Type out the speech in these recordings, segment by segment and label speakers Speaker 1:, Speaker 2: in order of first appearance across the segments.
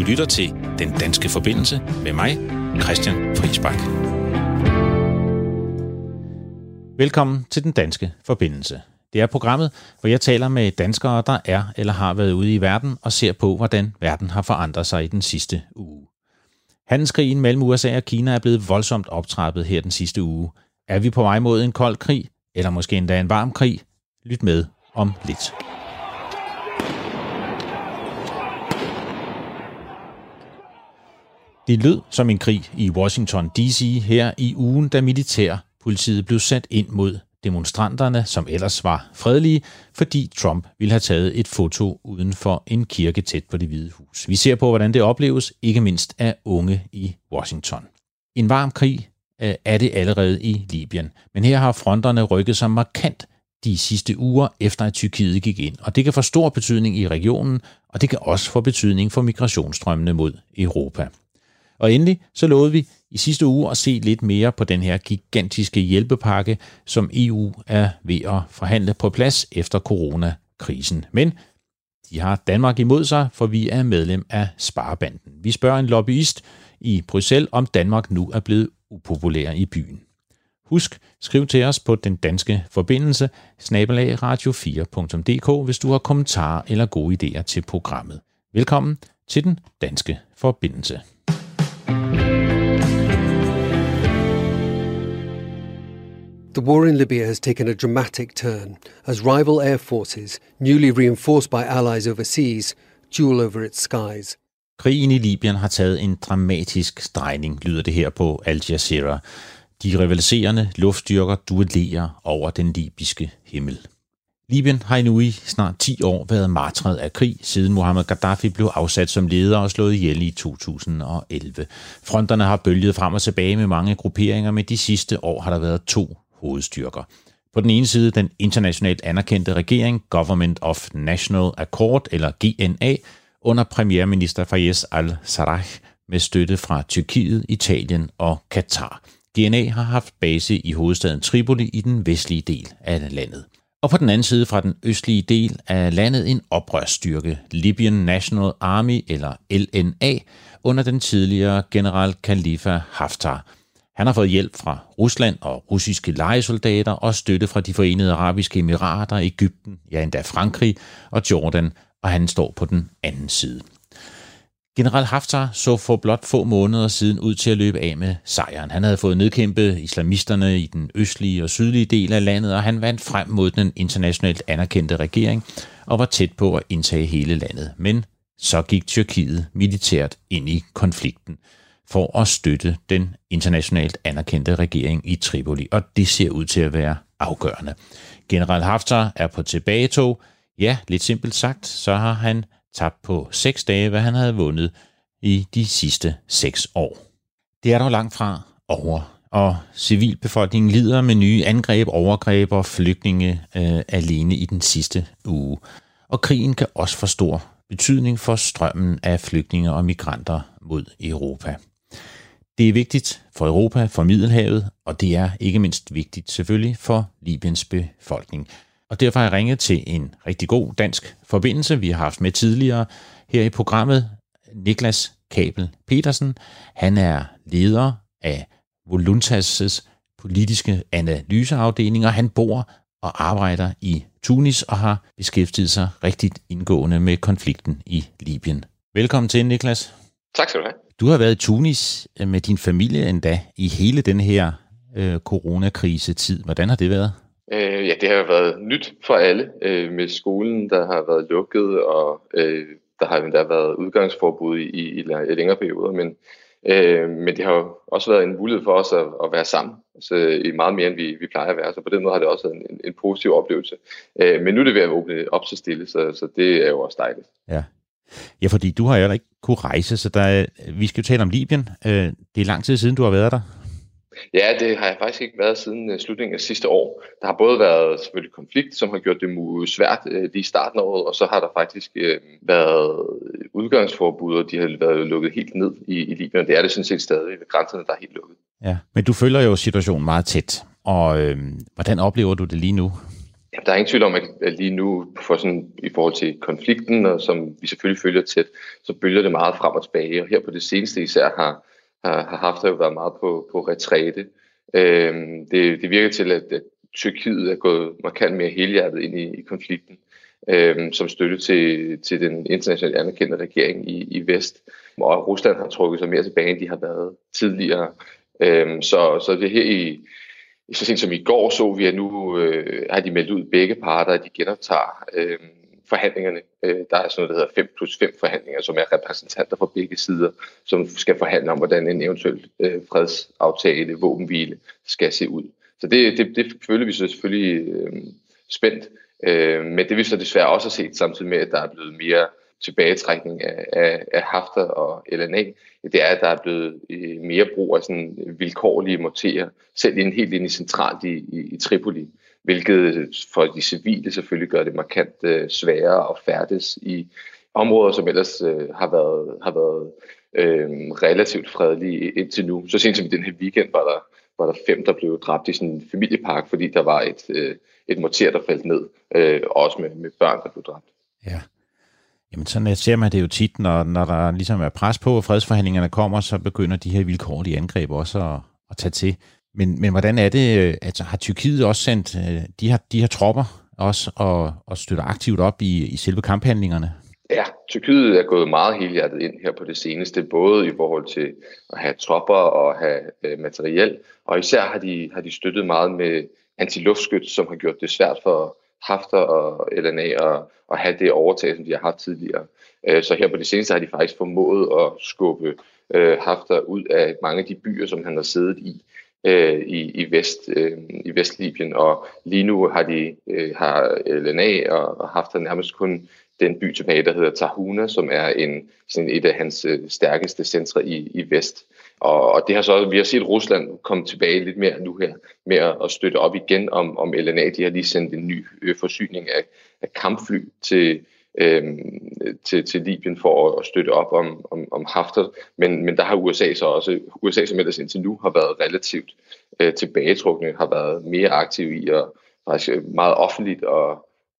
Speaker 1: Du lytter til Den Danske Forbindelse med mig, Christian Friisbak. Velkommen til Den Danske Forbindelse. Det er programmet, hvor jeg taler med danskere, der er eller har været ude i verden og ser på, hvordan verden har forandret sig i den sidste uge. Handelskrigen mellem USA og Kina er blevet voldsomt optrappet her den sidste uge. Er vi på vej mod en kold krig, eller måske endda en varm krig? Lyt med om lidt. Det lød som en krig i Washington D.C. her i ugen, da militærpolitiet blev sat ind mod demonstranterne, som ellers var fredelige, fordi Trump ville have taget et foto uden for en kirke tæt på det hvide hus. Vi ser på, hvordan det opleves, ikke mindst af unge i Washington. En varm krig øh, er det allerede i Libyen, men her har fronterne rykket sig markant de sidste uger, efter at Tyrkiet gik ind. Og det kan få stor betydning i regionen, og det kan også få betydning for migrationsstrømmene mod Europa. Og endelig så lovede vi i sidste uge at se lidt mere på den her gigantiske hjælpepakke, som EU er ved at forhandle på plads efter coronakrisen. Men de har Danmark imod sig, for vi er medlem af Sparebanden. Vi spørger en lobbyist i Bruxelles, om Danmark nu er blevet upopulær i byen. Husk, skriv til os på den danske forbindelse, snabelagradio4.dk, hvis du har kommentarer eller gode idéer til programmet. Velkommen til den danske forbindelse.
Speaker 2: The war in Libya has taken a dramatic turn as rival air forces, newly reinforced by allies overseas, duel over its skies.
Speaker 1: Krigen i Libyen har taget en dramatisk drejning, lyder det her på Al Jazeera. De rivaliserende luftstyrker duellerer over den libyske himmel. Libyen har nu i snart 10 år været martret af krig, siden Muammar Gaddafi blev afsat som leder og slået ihjel i 2011. Fronterne har bølget frem og tilbage med mange grupperinger, men de sidste år har der været to hovedstyrker. På den ene side den internationalt anerkendte regering Government of National Accord, eller GNA, under premierminister Fayez al-Sarraj med støtte fra Tyrkiet, Italien og Katar. GNA har haft base i hovedstaden Tripoli i den vestlige del af landet. Og på den anden side fra den østlige del af landet en oprørsstyrke, Libyan National Army eller LNA, under den tidligere general Khalifa Haftar – han har fået hjælp fra Rusland og russiske lejesoldater og støtte fra de forenede arabiske emirater, Ægypten, ja endda Frankrig og Jordan, og han står på den anden side. General Haftar så for blot få måneder siden ud til at løbe af med sejren. Han havde fået nedkæmpet islamisterne i den østlige og sydlige del af landet, og han vandt frem mod den internationalt anerkendte regering og var tæt på at indtage hele landet. Men så gik Tyrkiet militært ind i konflikten for at støtte den internationalt anerkendte regering i Tripoli, og det ser ud til at være afgørende. General Haftar er på tilbagetog. Ja, lidt simpelt sagt, så har han tabt på seks dage, hvad han havde vundet i de sidste seks år. Det er dog langt fra over, og civilbefolkningen lider med nye angreb, overgreb og flygtninge øh, alene i den sidste uge. Og krigen kan også få stor betydning for strømmen af flygtninge og migranter mod Europa. Det er vigtigt for Europa, for Middelhavet, og det er ikke mindst vigtigt selvfølgelig for Libyens befolkning. Og derfor har jeg ringet til en rigtig god dansk forbindelse, vi har haft med tidligere her i programmet, Niklas Kabel Petersen. Han er leder af Voluntas' politiske analyseafdeling, og han bor og arbejder i Tunis og har beskæftiget sig rigtig indgående med konflikten i Libyen. Velkommen til, Niklas.
Speaker 3: Tak skal du have.
Speaker 1: Du har været i Tunis med din familie endda i hele den her øh, coronakrise-tid. Hvordan har det været?
Speaker 3: Øh, ja, det har været nyt for alle øh, med skolen, der har været lukket, og øh, der har endda været udgangsforbud i, i, i længere perioder. Men, øh, men det har jo også været en mulighed for os at, at være sammen, altså, i meget mere end vi, vi plejer at være. Så på den måde har det også været en, en positiv oplevelse. Øh, men nu er det ved at åbne op så stille, så, så det er jo også dejligt.
Speaker 1: Ja. Ja, fordi du har jo ikke kunne rejse, så der, vi skal jo tale om Libyen. Øh, det er lang tid siden, du har været der.
Speaker 3: Ja, det har jeg faktisk ikke været siden øh, slutningen af sidste år. Der har både været selvfølgelig konflikt, som har gjort det svært øh, lige i starten af året, og så har der faktisk været udgangsforbud, og de har været lukket helt ned i, i Libyen. Det er det sådan set stadig ved grænserne, der er helt lukket.
Speaker 1: Ja, men du følger jo situationen meget tæt, og øh, hvordan oplever du det lige nu?
Speaker 3: Jamen, der er ingen tvivl om, at lige nu for sådan, i forhold til konflikten, og som vi selvfølgelig følger tæt, så bølger det meget frem og tilbage. Og her på det seneste især har, har, har haft jo været meget på, på retræte. Øhm, det, det virker til, at, at Tyrkiet er gået markant mere helhjertet ind i, i konflikten, øhm, som støtte til, til den internationalt anerkendte regering i, i Vest. Og Rusland har trukket sig mere tilbage, end de har været tidligere. Øhm, så, så det her i, så sent som i går så vi, at nu øh, har de meldt ud begge parter, at de genoptager øh, forhandlingerne. Øh, der er sådan noget, der hedder 5 plus 5 forhandlinger, som er repræsentanter fra begge sider, som skal forhandle om, hvordan en eventuel øh, fredsaftale, våbenhvile, skal se ud. Så det, det, det føler vi så selvfølgelig øh, spændt. Øh, men det vi så desværre også har set, samtidig med, at der er blevet mere tilbagetrækning af, af, af Hafter og LNA, det er, at der er blevet øh, mere brug af sådan vilkårlige morterer, selv ind helt ind i centralt i, i, i Tripoli, hvilket for de civile selvfølgelig gør det markant øh, sværere at færdes i områder, som ellers øh, har været, har været øh, relativt fredelige indtil nu. Så sent som i den her weekend var der, var der fem, der blev dræbt i sådan en familiepark, fordi der var et, øh, et morter, der faldt ned, øh, også med, med børn, der blev dræbt.
Speaker 1: Ja. Jamen sådan øh, ser man det jo tit, når, når der ligesom er pres på, og fredsforhandlingerne kommer, så begynder de her vilkårlige angreb også at, at tage til. Men, men hvordan er det, øh, altså har Tyrkiet også sendt øh, de her, de her tropper også og, og støtter aktivt op i, i selve kamphandlingerne?
Speaker 3: Ja, Tyrkiet er gået meget helhjertet ind her på det seneste, både i forhold til at have tropper og have øh, materiel, og især har de, har de støttet meget med antiluftskyt, som har gjort det svært for Hafter og LNA at, at have det overtag, som de har haft tidligere. Øh, så her på det seneste har de faktisk formået at skubbe øh, Hafter ud af mange af de byer, som han har siddet i øh, i, i, Vest, øh, i Vestlibyen, og lige nu har de øh, har LNA og Hafter nærmest kun den by tilbage, der hedder Tahuna, som er en, sådan et af hans øh, stærkeste centre i, i Vest. Og, og det har så, vi har set Rusland komme tilbage lidt mere nu her, med at støtte op igen om, om LNA. De har lige sendt en ny øh, forsyning af, af kampfly til, øh, til, til Libyen for at støtte op om, om, om Haftar. Men, men der har USA så også, USA som ellers indtil nu har været relativt øh, tilbagetrukne, har været mere aktiv i at faktisk meget offentligt og,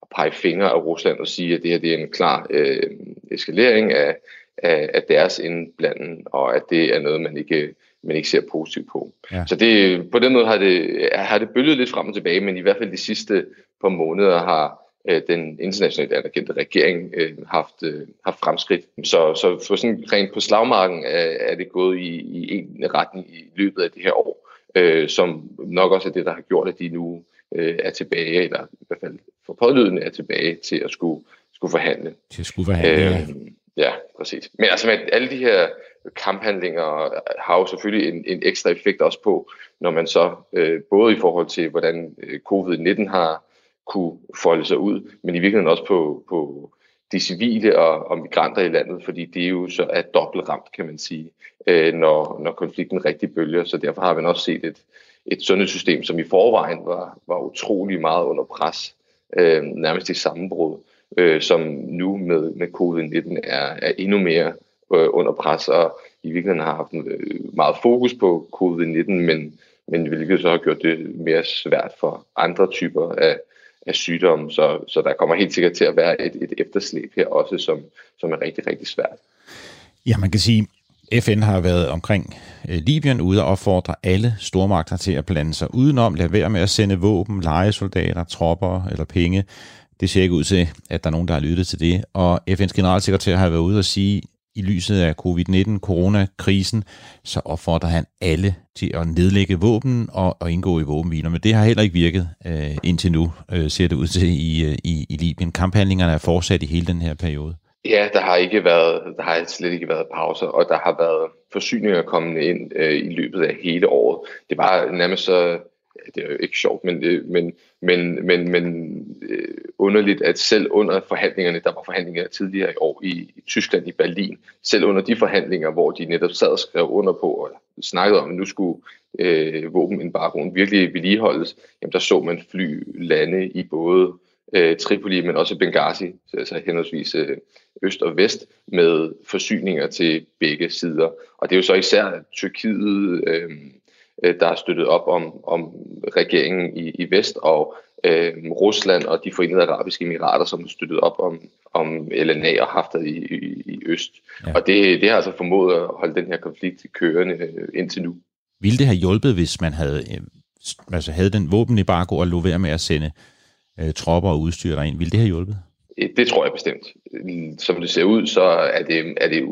Speaker 3: og pege fingre af Rusland og sige, at det her det er en klar øh, eskalering af, af, af deres indblanden, og at det er noget, man ikke, man ikke ser positivt på. Ja. Så det, på den måde har det, har det bølget lidt frem og tilbage, men i hvert fald de sidste par måneder har øh, den internationalt anerkendte regering øh, haft, øh, haft fremskridt. Så, så for sådan rent på slagmarken er, er det gået i, i en retning i løbet af det her år, øh, som nok også er det, der har gjort, at de nu øh, er tilbage, eller i hvert fald for pålydende er tilbage til at skulle, skulle forhandle.
Speaker 1: Til at skulle forhandle, øh, ja.
Speaker 3: Præcis. Men altså med alle de her kamphandlinger har jo selvfølgelig en, en ekstra effekt også på, når man så øh, både i forhold til, hvordan øh, covid-19 har kunne folde sig ud, men i virkeligheden også på, på de civile og, og migranter i landet, fordi det er jo så er dobbelt ramt, kan man sige, øh, når, når konflikten rigtig bølger. Så derfor har man også set et, et sundhedssystem, som i forvejen var, var utrolig meget under pres, øh, nærmest i sammenbrud øh, som nu med, med covid-19 er, er endnu mere øh, under pres, og i virkeligheden har haft øh, meget fokus på covid-19, men, men hvilket så har gjort det mere svært for andre typer af, af sygdomme, så, så der kommer helt sikkert til at være et, et efterslæb her også, som, som er rigtig, rigtig svært.
Speaker 1: Ja, man kan sige, FN har været omkring øh, Libyen ude og opfordre alle stormagter til at blande sig udenom, lade være med at sende våben, legesoldater, tropper eller penge det ser ikke ud til, at der er nogen, der har lyttet til det. Og FN's generalsekretær har været ude og sige, i lyset af covid-19, coronakrisen, så opfordrer han alle til at nedlægge våben og, og indgå i våbenhviler. Men det har heller ikke virket øh, indtil nu, øh, ser det ud til i, øh, i, i Libyen. Kamphandlingerne er fortsat i hele den her periode.
Speaker 3: Ja, der har ikke været, der har slet ikke været pauser, og der har været forsyninger kommende ind øh, i løbet af hele året. Det var nærmest så det er jo ikke sjovt, men, øh, men, men, men, men øh, underligt, at selv under forhandlingerne, der var forhandlinger tidligere i år i, i Tyskland, i Berlin, selv under de forhandlinger, hvor de netop sad og skrev under på, og snakkede om, at nu skulle øh, våbenembargoen virkelig vedligeholdes, jamen der så man fly lande i både øh, Tripoli, men også Benghazi, altså henholdsvis øh, øst og vest, med forsyninger til begge sider. Og det er jo så især Tyrkiet, øh, Øh, der har støttet op om, om regeringen i, i Vest, og øh, Rusland og de forenede arabiske emirater, som har støttet op om, om LNA og haft det i, i, i øst. Ja. Og det, det har altså formået at holde den her konflikt kørende øh, indtil nu.
Speaker 1: Ville det have hjulpet, hvis man havde, øh, altså havde den våbenembargo og lå være med at sende øh, tropper og udstyr derind? Ville det have hjulpet?
Speaker 3: Det tror jeg bestemt. Som det ser ud, så er det, er det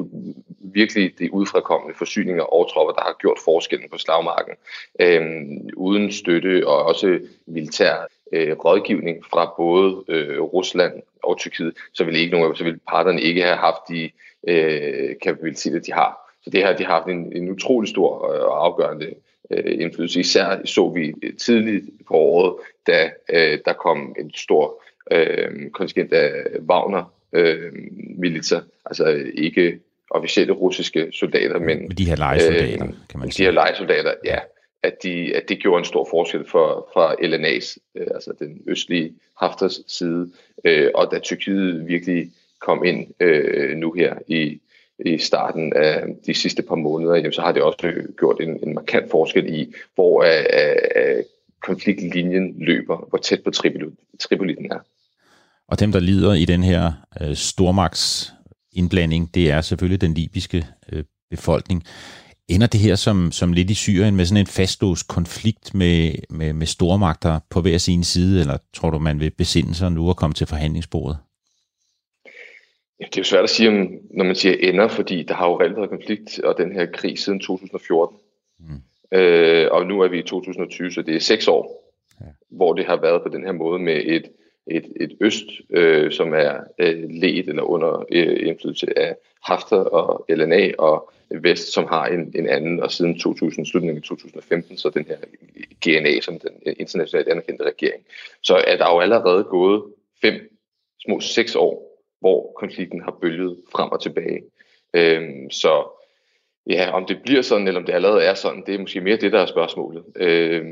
Speaker 3: virkelig de udfrakommende forsyninger og tropper, der har gjort forskellen på slagmarken. Øhm, uden støtte og også militær øh, rådgivning fra både øh, Rusland og Tyrkiet, så ville, ikke nogen, så ville parterne ikke have haft de øh, kapabiliteter, de har. Så det her, de har haft en, en utrolig stor og afgørende øh, indflydelse. Især så vi øh, tidligt på året, da øh, der kom en stor øh, kontingent af Wagner øh, militær, altså ikke officielle russiske soldater, men
Speaker 1: de her lejesoldater, øh, kan man
Speaker 3: sige. De her lejesoldater, ja, at, de, at det gjorde en stor forskel for, for LNA's, øh, altså den østlige Hafters side, øh, og da Tyrkiet virkelig kom ind øh, nu her i, i starten af de sidste par måneder, jamen, så har det også gjort en, en markant forskel i, hvor øh, øh, konfliktlinjen løber, hvor tæt på Tripoli den er.
Speaker 1: Og dem, der lider i den her øh, stormagts indblanding, det er selvfølgelig den libyske øh, befolkning. Ender det her som, som lidt i Syrien med sådan en fastlåst konflikt med, med, med stormagter på hver sin side, eller tror du, man vil besinde sig nu og komme til forhandlingsbordet?
Speaker 3: Ja, det er jo svært at sige, om, når man siger ender, fordi der har jo reelt været konflikt og den her krig siden 2014. Mm. Øh, og nu er vi i 2020, så det er seks år, ja. hvor det har været på den her måde med et et, et øst, øh, som er øh, ledt eller under øh, indflydelse af Hafter og LNA, og vest, som har en, en anden, og siden 2000, slutningen af 2015, så den her GNA, som den øh, internationalt anerkendte regering. Så er der jo allerede gået fem, små seks år, hvor konflikten har bølget frem og tilbage. Øhm, så Ja, om det bliver sådan, eller om det allerede er sådan, det er måske mere det, der er spørgsmålet. Øh,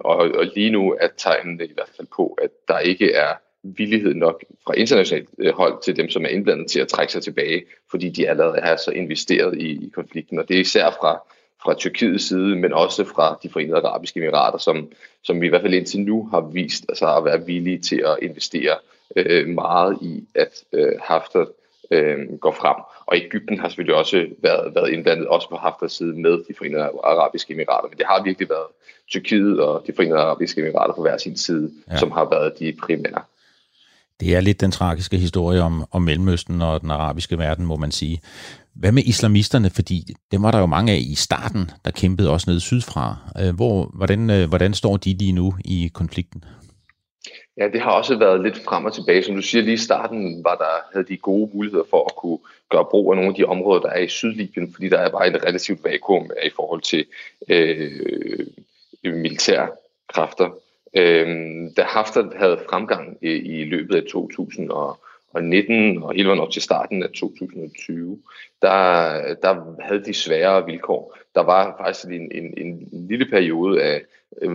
Speaker 3: og, og lige nu er tegnene i hvert fald på, at der ikke er villighed nok fra internationalt øh, hold til dem, som er indblandet til at trække sig tilbage, fordi de allerede har så investeret i, i konflikten. Og det er især fra, fra Tyrkiets side, men også fra de forenede arabiske emirater, som, som vi i hvert fald indtil nu har vist altså at være villige til at investere øh, meget i, at øh, Haftar øh, går frem. Og Ægypten har selvfølgelig også været, været indblandet, også på Haftars side med de forenede arabiske emirater. Men det har virkelig været Tyrkiet og de forenede arabiske emirater på hver sin side, ja. som har været de primære.
Speaker 1: Det er lidt den tragiske historie om, om Mellemøsten og den arabiske verden, må man sige. Hvad med islamisterne? Fordi dem var der jo mange af i starten, der kæmpede også ned sydfra. Øh, hvor, hvordan, øh, hvordan står de lige nu i konflikten?
Speaker 3: Ja, det har også været lidt frem og tilbage. Som du siger, lige i starten var der, havde de gode muligheder for at kunne gøre brug af nogle af de områder, der er i Sydlibyen, fordi der er bare et relativt vakuum i forhold til øh, militære kræfter. Øh, da Haftar havde fremgang i, i løbet af 2019 og hele vejen op til starten af 2020, der, der havde de sværere vilkår. Der var faktisk en, en, en lille periode af,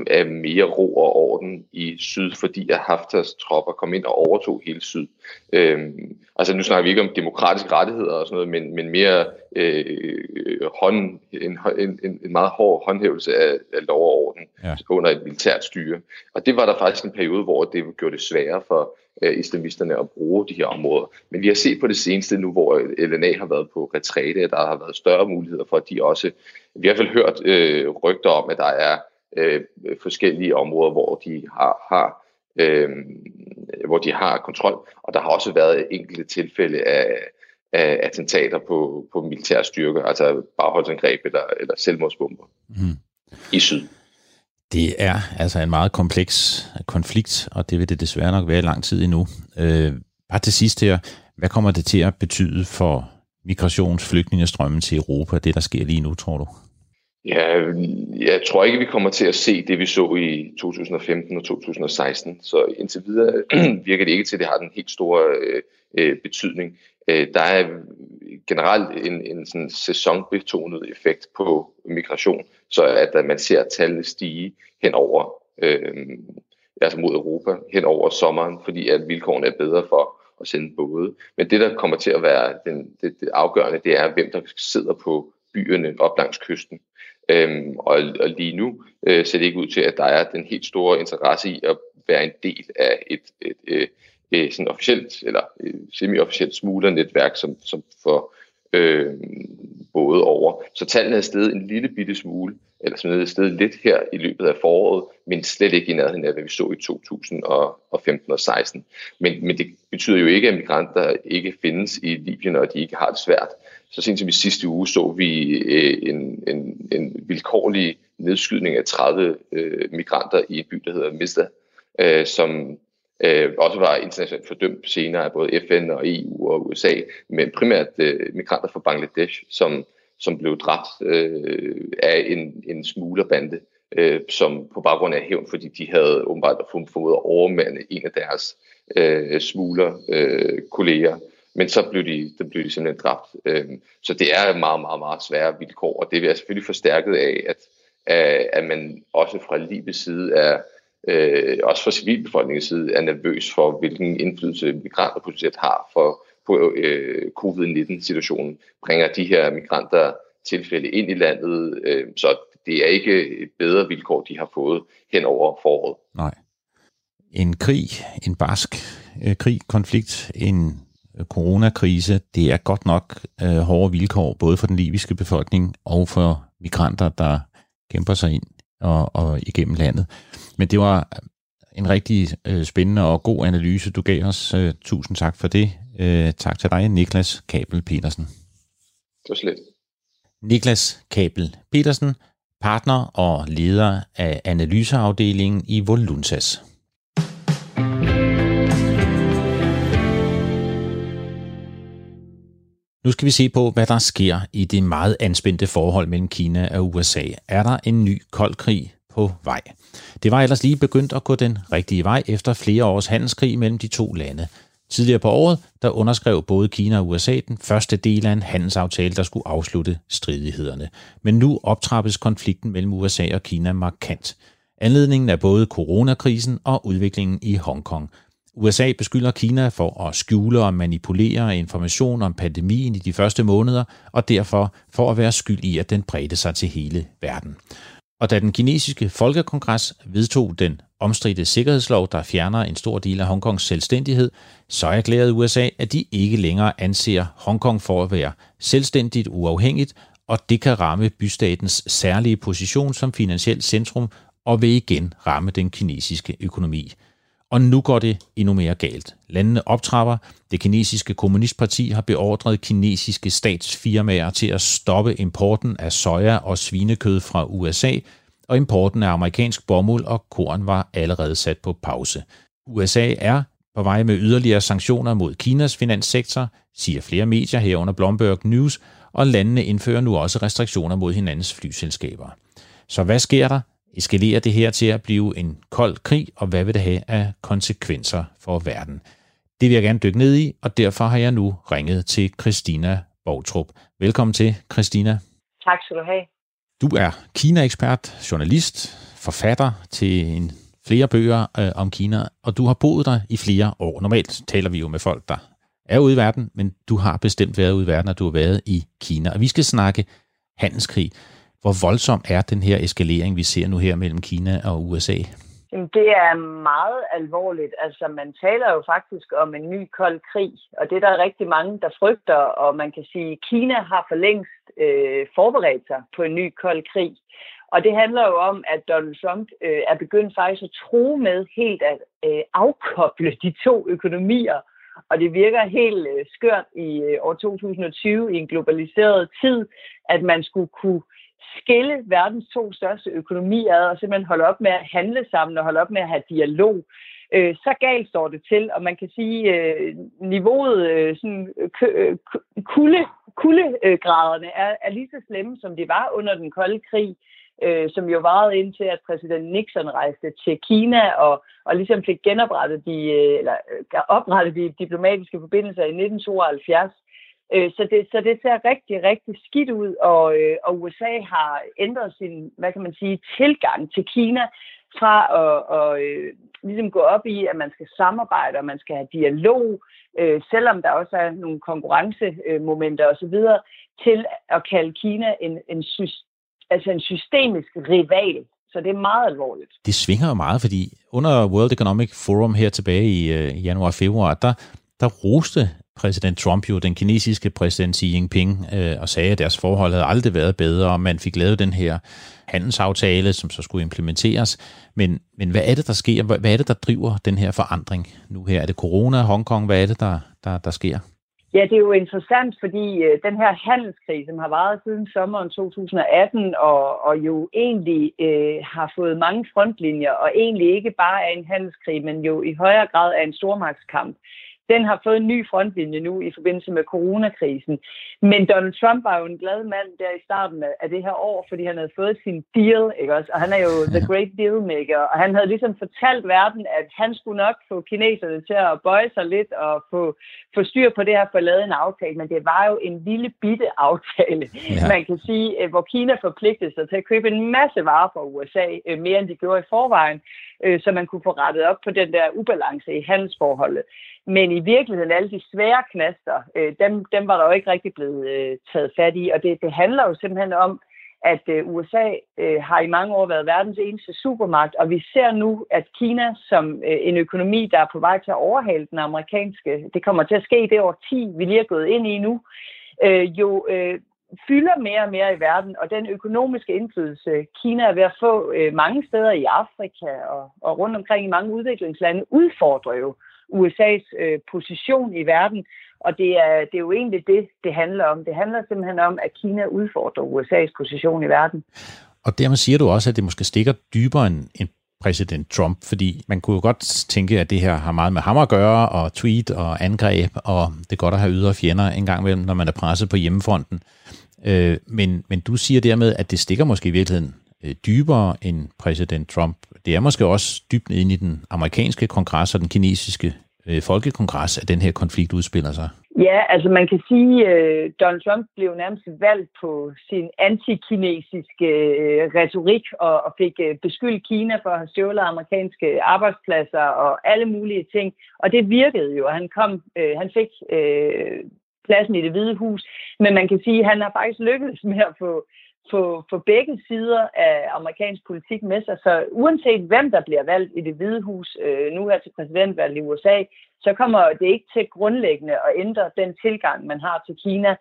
Speaker 3: af mere ro og orden i syd, fordi at Haftars tropper kom ind og overtog hele syd. Øhm, altså nu snakker vi ikke om demokratiske rettigheder og sådan noget, men, men mere øh, hånd, en, en, en meget hård håndhævelse af, af lov og orden ja. under et militært styre. Og det var der faktisk en periode, hvor det gjorde det sværere for øh, islamisterne at bruge de her områder. Men vi har set på det seneste nu, hvor LNA har været på retræte, at der har været større muligheder for, at de også... Vi har i hvert fald hørt øh, rygter om, at der er øh, forskellige områder, hvor de har, har øh, hvor de har kontrol, og der har også været enkelte tilfælde af, af attentater på, på militære styrker, altså bagholdsangreb eller, eller selvmordsbomber mm. i syd.
Speaker 1: Det er altså en meget kompleks konflikt, og det vil det desværre nok være i lang tid endnu. Øh, bare til sidst her, hvad kommer det til at betyde for migrationsflygtningestrømmen til Europa, det der sker lige nu, tror du?
Speaker 3: Ja, jeg tror ikke, vi kommer til at se det, vi så i 2015 og 2016. Så indtil videre virker det ikke til, at det har den helt store øh, øh, betydning. Øh, der er generelt en, en sådan sæsonbetonet effekt på migration, så at man ser tallene stige hen over, øh, altså mod Europa, hen over sommeren, fordi at vilkårene er bedre for at sende både. Men det, der kommer til at være den, det, det afgørende, det er, hvem der sidder på byerne op langs kysten. Øhm, og, og lige nu øh, ser det ikke ud til, at der er den helt store interesse i at være en del af et, et, et, et sådan officielt eller øh, semi-officielt smuglernetværk, som, som får øh, både over. Så tallene er steget en lille bitte smule, eller sådan noget sted lidt her i løbet af foråret, men slet ikke i nærheden af, hvad vi så i 2015 og 16. Men, men det betyder jo ikke, at migranter ikke findes i Libyen, og at de ikke har det svært. Så sent som i sidste uge så vi øh, en, en, en vilkårlig nedskydning af 30 øh, migranter i en by, der hedder Mista, øh, som øh, også var internationalt fordømt senere af både FN og EU og USA, men primært øh, migranter fra Bangladesh, som, som blev dræbt øh, af en, en smuglerbande, øh, som på baggrund af hævn, fordi de havde åbenbart fået at overmande en af deres øh, smugler øh, kolleger. Men så blev de, så blev de simpelthen dræbt. Øh, så det er meget, meget, meget svære vilkår, og det er selvfølgelig forstærket af, at, øh, at man også fra livets side er øh, også fra civilbefolkningens side er nervøs for, hvilken indflydelse migranter potentielt har for, på øh, covid-19-situationen. Bringer de her migranter tilfælde ind i landet, øh, så det er ikke bedre vilkår, de har fået hen over foråret.
Speaker 1: Nej. En krig, en barsk øh, krig, konflikt, en coronakrise, det er godt nok øh, hårde vilkår, både for den libyske befolkning og for migranter, der kæmper sig ind og, og igennem landet. Men det var en rigtig øh, spændende og god analyse, du gav os. Øh, tusind tak for det. Øh, tak til dig, Niklas Kabel Petersen.
Speaker 3: Det var slet.
Speaker 1: Niklas Kabel Petersen, partner og leder af analyseafdelingen i Volunsas. Nu skal vi se på, hvad der sker i det meget anspændte forhold mellem Kina og USA. Er der en ny kold krig på vej? Det var ellers lige begyndt at gå den rigtige vej efter flere års handelskrig mellem de to lande. Tidligere på året, der underskrev både Kina og USA den første del af en handelsaftale, der skulle afslutte stridighederne. Men nu optrappes konflikten mellem USA og Kina markant. Anledningen er både coronakrisen og udviklingen i Hongkong – USA beskylder Kina for at skjule og manipulere information om pandemien i de første måneder, og derfor for at være skyld i, at den bredte sig til hele verden. Og da den kinesiske folkekongres vedtog den omstridte sikkerhedslov, der fjerner en stor del af Hongkongs selvstændighed, så erklærede USA, at de ikke længere anser Hongkong for at være selvstændigt uafhængigt, og det kan ramme bystatens særlige position som finansielt centrum og vil igen ramme den kinesiske økonomi. Og nu går det endnu mere galt. Landene optrapper. Det kinesiske kommunistparti har beordret kinesiske statsfirmaer til at stoppe importen af soja og svinekød fra USA, og importen af amerikansk bomuld og korn var allerede sat på pause. USA er på vej med yderligere sanktioner mod Kinas finanssektor, siger flere medier herunder Bloomberg News, og landene indfører nu også restriktioner mod hinandens flyselskaber. Så hvad sker der? Eskalerer det her til at blive en kold krig, og hvad vil det have af konsekvenser for verden? Det vil jeg gerne dykke ned i, og derfor har jeg nu ringet til Christina Borgtrup. Velkommen til, Christina.
Speaker 4: Tak skal du have.
Speaker 1: Du er Kina-ekspert, journalist, forfatter til en flere bøger øh, om Kina, og du har boet der i flere år. Normalt taler vi jo med folk, der er ude i verden, men du har bestemt været ude i verden, og du har været i Kina. Og vi skal snakke handelskrig. Hvor voldsom er den her eskalering, vi ser nu her mellem Kina og USA?
Speaker 4: Det er meget alvorligt. Altså, man taler jo faktisk om en ny kold krig, og det er der rigtig mange, der frygter, og man kan sige, at Kina har for længst øh, forberedt sig på en ny kold krig. Og det handler jo om, at Donald Trump øh, er begyndt faktisk at tro med helt at øh, afkoble de to økonomier. Og det virker helt øh, skørt i øh, år 2020 i en globaliseret tid, at man skulle kunne skille verdens to største økonomier ad, og simpelthen holde op med at handle sammen og holde op med at have dialog. Øh, så galt står det til, og man kan sige, øh, niveauet, øh, sådan, øh, kulde, kuldegraderne er, er lige så slemme, som de var under den kolde krig, øh, som jo varede indtil, at præsident Nixon rejste til Kina og, og ligesom fik genoprettet de, øh, eller øh, oprettet de diplomatiske forbindelser i 1972. Øh, så, det, så det ser rigtig, rigtig skidt ud, og, øh, og USA har ændret sin, hvad kan man sige, tilgang til Kina fra at, at øh, ligesom gå op i, at man skal samarbejde, og man skal have dialog, øh, selvom der også er nogle konkurrencemomenter osv., til at kalde Kina en, en, altså en systemisk rival, Så det er meget alvorligt.
Speaker 1: Det svinger jo meget, fordi under World Economic Forum her tilbage i øh, januar-februar, der, der roste præsident Trump jo den kinesiske præsident Xi Jinping øh, og sagde, at deres forhold havde aldrig været bedre, og man fik lavet den her handelsaftale, som så skulle implementeres. Men, men hvad er det, der sker? Hvad er det, der driver den her forandring nu her? Er det corona, Hongkong? Hvad er det, der, der, der sker?
Speaker 4: Ja, det er jo interessant, fordi øh, den her handelskrig, som har varet siden sommeren 2018, og, og jo egentlig øh, har fået mange frontlinjer, og egentlig ikke bare er en handelskrig, men jo i højere grad er en stormagtskamp, den har fået en ny frontlinje nu i forbindelse med coronakrisen. Men Donald Trump var jo en glad mand der i starten af det her år, fordi han havde fået sin deal, ikke også? Og han er jo the great deal maker, og han havde ligesom fortalt verden, at han skulle nok få kineserne til at bøje sig lidt og få, få styr på det her, for at lave en aftale. Men det var jo en lille bitte aftale, ja. man kan sige, øh, hvor Kina forpligtede sig til at købe en masse varer fra USA, øh, mere end de gjorde i forvejen, øh, så man kunne få rettet op på den der ubalance i handelsforholdet. Men i virkeligheden, alle de svære knaster, øh, dem, dem var der jo ikke rigtig blevet øh, taget fat i. Og det, det handler jo simpelthen om, at øh, USA øh, har i mange år været verdens eneste supermagt, og vi ser nu, at Kina som øh, en økonomi, der er på vej til at overhale den amerikanske, det kommer til at ske i det år 10, vi lige er gået ind i nu, øh, jo øh, fylder mere og mere i verden, og den økonomiske indflydelse, Kina er ved at få øh, mange steder i Afrika og, og rundt omkring i mange udviklingslande, udfordrer jo USA's øh, position i verden. Og det er, det er jo egentlig det, det handler om. Det handler simpelthen om, at Kina udfordrer USA's position i verden.
Speaker 1: Og dermed siger du også, at det måske stikker dybere end, end præsident Trump, fordi man kunne jo godt tænke, at det her har meget med ham at gøre, og tweet og angreb, og det er godt at have ydre fjender en gang imellem, når man er presset på hjemmefronten. Øh, men, men du siger dermed, at det stikker måske i virkeligheden øh, dybere end præsident Trump. Det er måske også dybt ind i den amerikanske kongres og den kinesiske øh, folkekongres, at den her konflikt udspiller sig.
Speaker 4: Ja, altså man kan sige, at øh, Donald Trump blev nærmest valgt på sin antikinesiske øh, retorik og, og fik øh, beskyldt Kina for at have stjålet amerikanske arbejdspladser og alle mulige ting. Og det virkede jo, han kom, øh, han fik øh, pladsen i det hvide hus. Men man kan sige, at han har faktisk lykkedes med at få få, få begge sider af amerikansk politik med sig. Så uanset hvem der bliver valgt i det hvide hus øh, nu her til præsidentvalget i USA, så kommer det ikke til grundlæggende at ændre den tilgang, man har til Kina.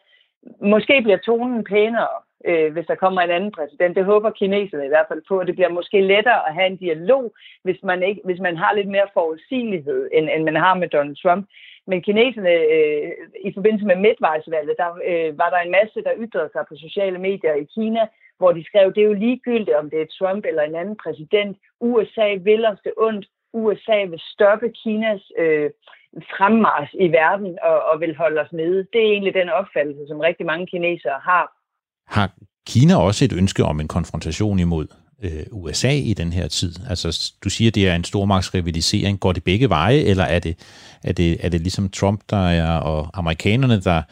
Speaker 4: Måske bliver tonen pænere, øh, hvis der kommer en anden præsident. Det håber kineserne i hvert fald på. Det bliver måske lettere at have en dialog, hvis man, ikke, hvis man har lidt mere forudsigelighed, end, end man har med Donald Trump. Men kineserne, øh, i forbindelse med midtvejsvalget, der øh, var der en masse, der ytrede sig på sociale medier i Kina, hvor de skrev, det er jo ligegyldigt, om det er Trump eller en anden præsident. USA vil os det ondt. USA vil stoppe Kinas øh, fremmars i verden og, og vil holde os nede. Det er egentlig den opfattelse, som rigtig mange kinesere har.
Speaker 1: Har Kina også et ønske om en konfrontation imod øh, USA i den her tid? Altså, du siger, det er en stormagtsrivalisering. Går det begge veje, eller er det, er det, er det ligesom Trump, der er, og amerikanerne, der,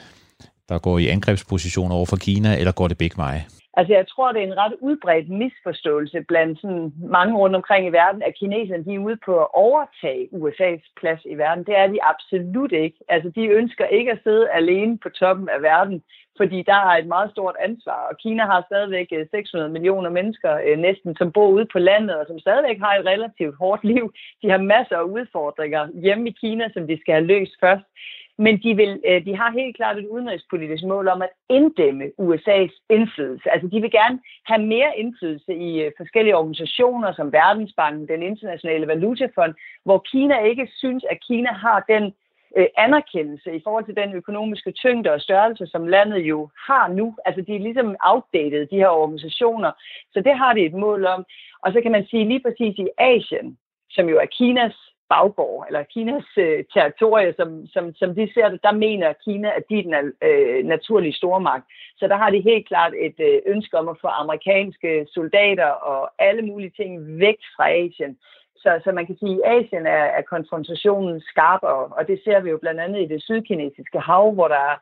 Speaker 1: der går i angrebsposition over for Kina, eller går det begge veje?
Speaker 4: Altså, jeg tror, det er en ret udbredt misforståelse blandt sådan mange rundt omkring i verden, at kineserne de er ude på at overtage USA's plads i verden. Det er de absolut ikke. Altså, de ønsker ikke at sidde alene på toppen af verden, fordi der er et meget stort ansvar. Og Kina har stadigvæk øh, 600 millioner mennesker øh, næsten, som bor ude på landet, og som stadigvæk har et relativt hårdt liv. De har masser af udfordringer hjemme i Kina, som de skal have løst først. Men de, vil, øh, de har helt klart et udenrigspolitisk mål om at inddæmme USA's indflydelse. Altså de vil gerne have mere indflydelse i forskellige organisationer som Verdensbanken, den internationale valutafond, hvor Kina ikke synes, at Kina har den øh, anerkendelse i forhold til den økonomiske tyngde og størrelse, som landet jo har nu. Altså de er ligesom outdated, de her organisationer. Så det har de et mål om. Og så kan man sige lige præcis i Asien, som jo er Kinas baggård, eller Kinas øh, territorie, som, som, som de ser det, der mener Kina, at de er den øh, naturlige stormagt. Så der har de helt klart et øh, ønske om at få amerikanske soldater og alle mulige ting væk fra Asien. Så, så man kan sige, at Asien er, er konfrontationen skarpere, og, og det ser vi jo blandt andet i det sydkinesiske hav, hvor der er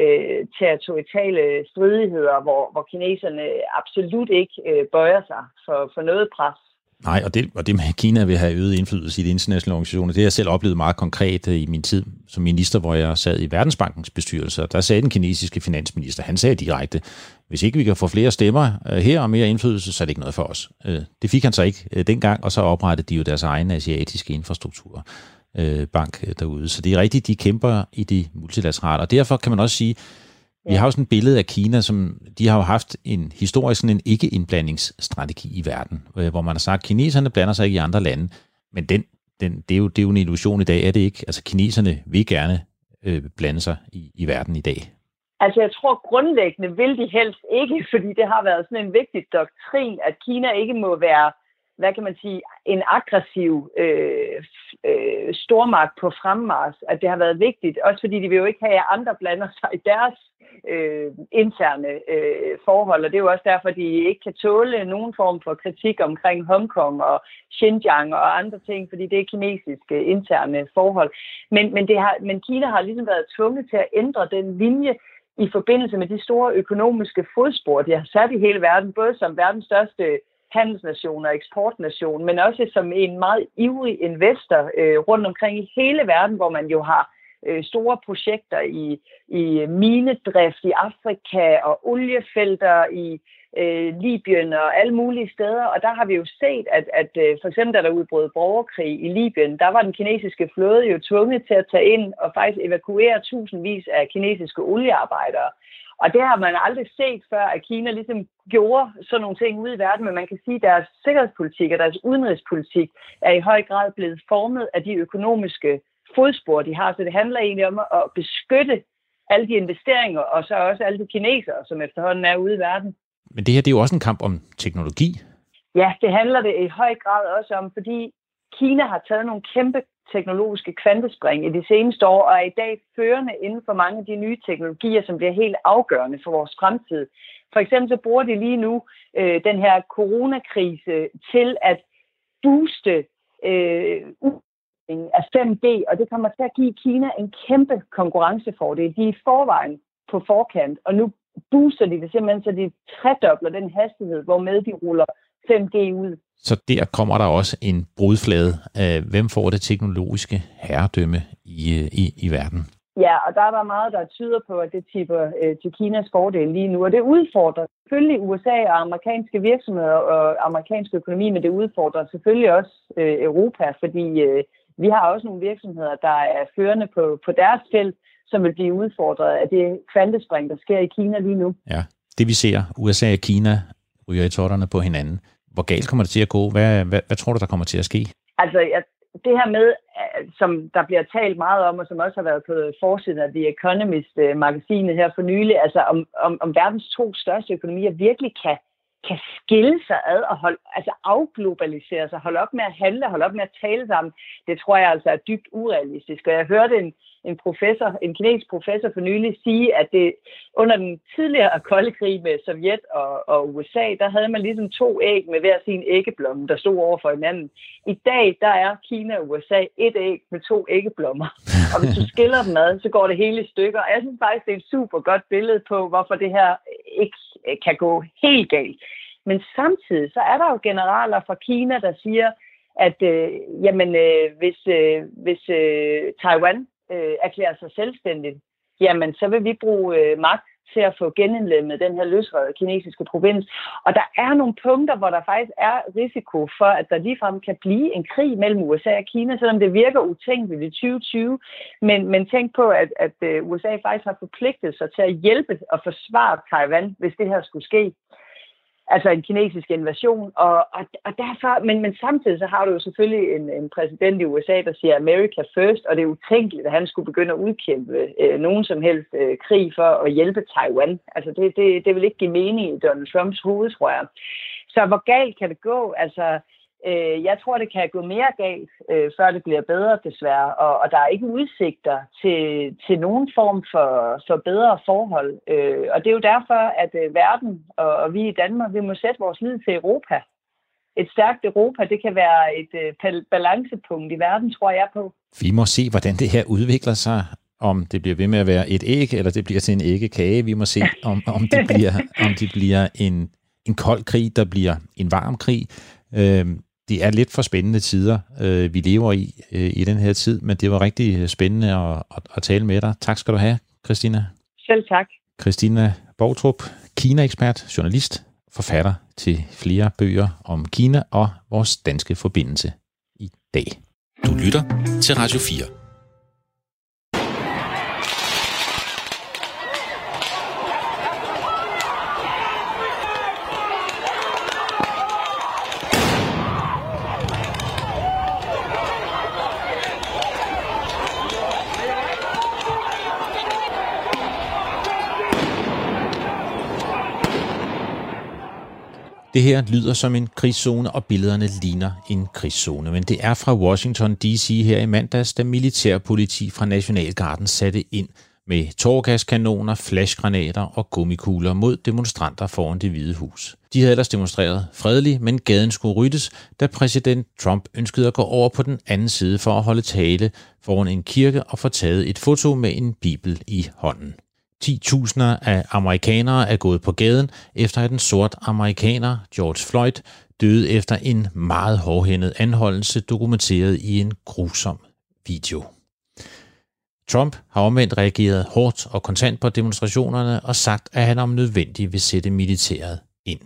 Speaker 4: øh, territoriale stridigheder, hvor, hvor kineserne absolut ikke øh, bøjer sig for, for noget pres.
Speaker 1: Nej, og det, og det med, at Kina vil have øget indflydelse i de internationale organisationer, det har jeg selv oplevet meget konkret øh, i min tid som minister, hvor jeg sad i Verdensbankens bestyrelse. Der sagde den kinesiske finansminister, han sagde direkte, hvis ikke vi kan få flere stemmer øh, her og mere indflydelse, så er det ikke noget for os. Øh, det fik han så ikke dengang, og så oprettede de jo deres egen asiatiske infrastrukturbank derude. Så det er rigtigt, de kæmper i det multilaterale, og derfor kan man også sige, vi har jo sådan et billede af Kina, som de har jo haft en historisk sådan en ikke-indblandingsstrategi i verden, hvor man har sagt, at kineserne blander sig ikke i andre lande, men den, den, det, er jo, det er jo en illusion i dag, er det ikke? Altså kineserne vil gerne øh, blande sig i, i verden i dag.
Speaker 4: Altså jeg tror grundlæggende vil de helst ikke, fordi det har været sådan en vigtig doktrin, at Kina ikke må være hvad kan man sige, en aggressiv øh, øh, stormagt på fremmars, at det har været vigtigt, også fordi de vil jo ikke have, at andre blander sig i deres øh, interne øh, forhold, og det er jo også derfor, de ikke kan tåle nogen form for kritik omkring Hongkong og Xinjiang og andre ting, fordi det er kinesiske interne forhold. Men, men, det har, men Kina har ligesom været tvunget til at ændre den linje i forbindelse med de store økonomiske fodspor, de har sat i hele verden, både som verdens største handelsnation og eksportnation, men også som en meget ivrig investor øh, rundt omkring i hele verden, hvor man jo har øh, store projekter i, i minedrift i Afrika og oliefelter i øh, Libyen og alle mulige steder. Og der har vi jo set, at, at øh, for eksempel da der udbrød borgerkrig i Libyen, der var den kinesiske flåde jo tvunget til at tage ind og faktisk evakuere tusindvis af kinesiske oliearbejdere. Og det har man aldrig set før, at Kina ligesom gjorde sådan nogle ting ude i verden, men man kan sige, at deres sikkerhedspolitik og deres udenrigspolitik er i høj grad blevet formet af de økonomiske fodspor, de har. Så det handler egentlig om at beskytte alle de investeringer, og så også alle de kinesere, som efterhånden er ude i verden.
Speaker 1: Men det her, det er jo også en kamp om teknologi.
Speaker 4: Ja, det handler det i høj grad også om, fordi Kina har taget nogle kæmpe teknologiske kvantespring i de seneste år, og er i dag førende inden for mange af de nye teknologier, som bliver helt afgørende for vores fremtid. For eksempel så bruger de lige nu øh, den her coronakrise øh, til at booste øh, af 5G, og det kommer til at give Kina en kæmpe konkurrencefordel. De er i forvejen på forkant, og nu booster de det simpelthen, så de tredobler den hastighed, hvormed de ruller 5G ud.
Speaker 1: Så der kommer der også en brudflade. Hvem får det teknologiske herredømme i, i, i verden?
Speaker 4: Ja, og der er der meget, der tyder på, at det tipper øh, til Kinas fordel lige nu. Og det udfordrer selvfølgelig USA og amerikanske virksomheder og amerikansk økonomi, men det udfordrer selvfølgelig også øh, Europa, fordi øh, vi har også nogle virksomheder, der er førende på, på deres felt, som vil blive udfordret af det kvantespring, der sker i Kina lige nu.
Speaker 1: Ja, det vi ser, USA og Kina ryger i tårterne på hinanden. Hvor galt kommer det til at gå? Hvad, hvad, hvad tror du, der kommer til at ske?
Speaker 4: Altså, jeg, det her med, øh, som der bliver talt meget om, og som også har været på forsiden af The Economist-magasinet her for nylig, altså om, om, om verdens to største økonomier virkelig kan, kan skille sig ad og holde, altså afglobalisere sig, holde op med at handle, holde op med at tale sammen, det tror jeg altså er dybt urealistisk. Og jeg hørte en, en professor, en kinesisk professor for nylig sige, at det under den tidligere kolde krig med Sovjet og, og USA, der havde man ligesom to æg med hver sin æggeblomme, der stod over for hinanden. I dag, der er Kina og USA et æg med to æggeblommer. Og hvis du skiller dem ad, så går det hele i stykker. Og jeg synes faktisk, det er et super godt billede på, hvorfor det her ikke kan gå helt galt. Men samtidig så er der jo generaler fra Kina, der siger, at øh, jamen, øh, hvis, øh, hvis øh, Taiwan øh, erklærer sig selvstændigt, jamen så vil vi bruge øh, magt til at få genindlemmet den her løsrede kinesiske provins. Og der er nogle punkter, hvor der faktisk er risiko for, at der ligefrem kan blive en krig mellem USA og Kina, selvom det virker utænkeligt i 2020. Men, men tænk på, at, at øh, USA faktisk har forpligtet sig til at hjælpe og forsvare Taiwan, hvis det her skulle ske altså en kinesisk invasion, og, og, og derfor, men, men samtidig så har du jo selvfølgelig en, en præsident i USA, der siger America first, og det er utænkeligt, at han skulle begynde at udkæmpe øh, nogen som helst øh, krig for at hjælpe Taiwan. Altså det, det, det vil ikke give mening i Donald Trumps hoved, tror jeg. Så hvor galt kan det gå? Altså, Øh, jeg tror, det kan gå mere galt, øh, før det bliver bedre, desværre. Og, og der er ikke udsigter til, til nogen form for, for bedre forhold. Øh, og det er jo derfor, at øh, verden og, og vi i Danmark, vi må sætte vores lid til Europa. Et stærkt Europa, det kan være et øh, balancepunkt i verden, tror jeg på.
Speaker 1: Vi må se, hvordan det her udvikler sig om det bliver ved med at være et æg, eller det bliver til en æggekage. Vi må se, om, om, det, bliver, om det bliver en, en kold krig, der bliver en varm krig. Øhm, det er lidt for spændende tider, øh, vi lever i øh, i den her tid, men det var rigtig spændende at, at, at tale med dig. Tak skal du have, Christina.
Speaker 4: Selv tak.
Speaker 1: Christina Borgtrup, Kina-ekspert, journalist, forfatter til flere bøger om Kina og vores danske forbindelse i dag.
Speaker 5: Du lytter til Radio 4.
Speaker 1: Det her lyder som en krigszone, og billederne ligner en krigszone. Men det er fra Washington D.C. her i mandags, da militærpoliti fra Nationalgarden satte ind med tårgaskanoner, flashgranater og gummikugler mod demonstranter foran det hvide hus. De havde ellers demonstreret fredeligt, men gaden skulle ryddes, da præsident Trump ønskede at gå over på den anden side for at holde tale foran en kirke og få taget et foto med en bibel i hånden. 10.000 af amerikanere er gået på gaden, efter at en sort amerikaner, George Floyd, døde efter en meget hårdhændet anholdelse dokumenteret i en grusom video. Trump har omvendt reageret hårdt og kontant på demonstrationerne og sagt, at han om nødvendigt vil sætte militæret ind.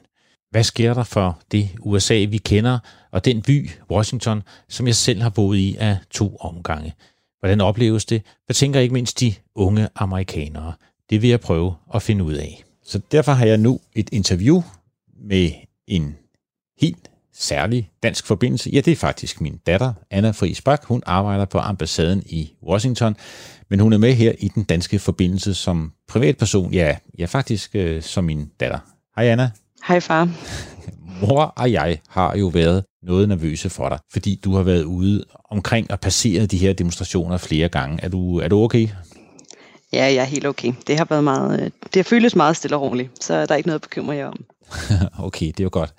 Speaker 1: Hvad sker der for det USA, vi kender, og den by, Washington, som jeg selv har boet i af to omgange? Hvordan opleves det? Hvad tænker ikke mindst de unge amerikanere? Det vil jeg prøve at finde ud af. Så derfor har jeg nu et interview med en helt særlig dansk forbindelse. Ja, det er faktisk min datter, Anna Friis Bak. Hun arbejder på ambassaden i Washington, men hun er med her i den danske forbindelse som privatperson. Ja, ja faktisk øh, som min datter. Hej Anna.
Speaker 6: Hej far.
Speaker 1: Mor og jeg har jo været noget nervøse for dig, fordi du har været ude omkring og passeret de her demonstrationer flere gange. Er du, er du okay?
Speaker 6: Ja, jeg er helt okay. Det har været meget, øh, det har føltes meget stille og roligt, så der er ikke noget at bekymre jer om.
Speaker 1: okay, det er jo godt.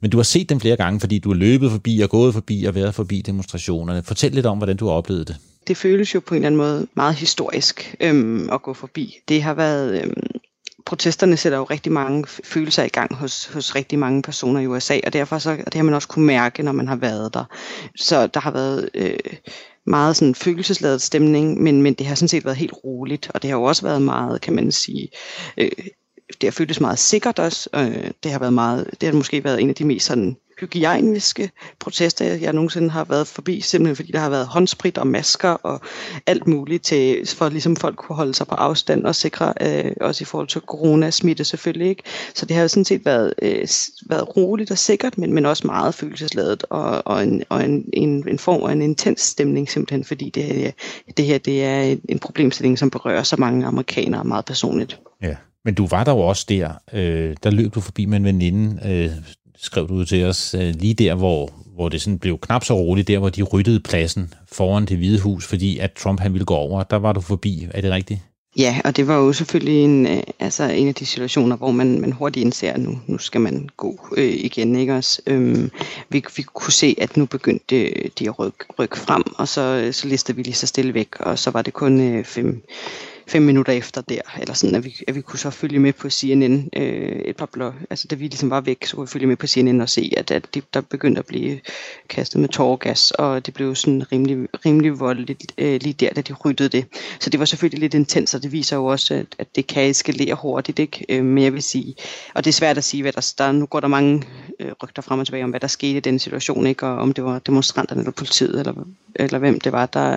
Speaker 1: Men du har set dem flere gange, fordi du har løbet forbi og gået forbi og været forbi demonstrationerne. Fortæl lidt om, hvordan du har oplevet det.
Speaker 6: Det føles jo på en eller anden måde meget historisk øhm, at gå forbi. Det har været... Øhm, protesterne sætter jo rigtig mange følelser i gang hos, hos rigtig mange personer i USA, og derfor så, det har man også kunne mærke, når man har været der. Så der har været øh, meget sådan følelsesladet stemning, men, men det har sådan set været helt roligt, og det har jo også været meget, kan man sige, øh, det har føltes meget sikkert også. Øh, det har været meget, det har måske været en af de mest sådan hygiejniske protester, jeg nogensinde har været forbi, simpelthen fordi der har været håndsprit og masker og alt muligt, til, for at ligesom folk kunne holde sig på afstand og sikre, øh, også i forhold til coronasmitte selvfølgelig. Ikke? Så det har jo sådan set været, øh, været roligt og sikkert, men, men også meget følelsesladet og, og, en, og en, en, en form af en intens stemning simpelthen, fordi det, øh, det her det er en problemstilling, som berører så mange amerikanere meget personligt.
Speaker 1: Ja. Men du var der jo også der. Øh, der løb du forbi med en veninde, øh, skrev du til os, øh, lige der, hvor, hvor det sådan blev knap så roligt, der hvor de ryddede pladsen foran det hvide hus, fordi at Trump han ville gå over. Der var du forbi, er det rigtigt?
Speaker 6: Ja, og det var jo selvfølgelig en, øh, altså en af de situationer, hvor man, man hurtigt indser, at nu, nu skal man gå øh, igen. Ikke også? Øhm, vi, vi kunne se, at nu begyndte øh, de at rykke, rykke frem, og så, så listede vi lige så stille væk, og så var det kun øh, fem, fem minutter efter der, eller sådan, at vi, at vi kunne så følge med på CNN øh, et par blå, altså da vi ligesom var væk, så kunne vi følge med på CNN og se, at, at det, der begyndte at blive kastet med tårgas, og det blev sådan rimelig, rimelig voldeligt øh, lige der, da de ryddede det. Så det var selvfølgelig lidt intens, og det viser jo også, at, at det kan eskalere hurtigt, ikke? Øh, men jeg vil sige, og det er svært at sige, hvad der, der nu går der mange øh, rygter frem og tilbage om, hvad der skete i den situation, ikke? og om det var demonstranterne eller politiet, eller, eller hvem det var, der,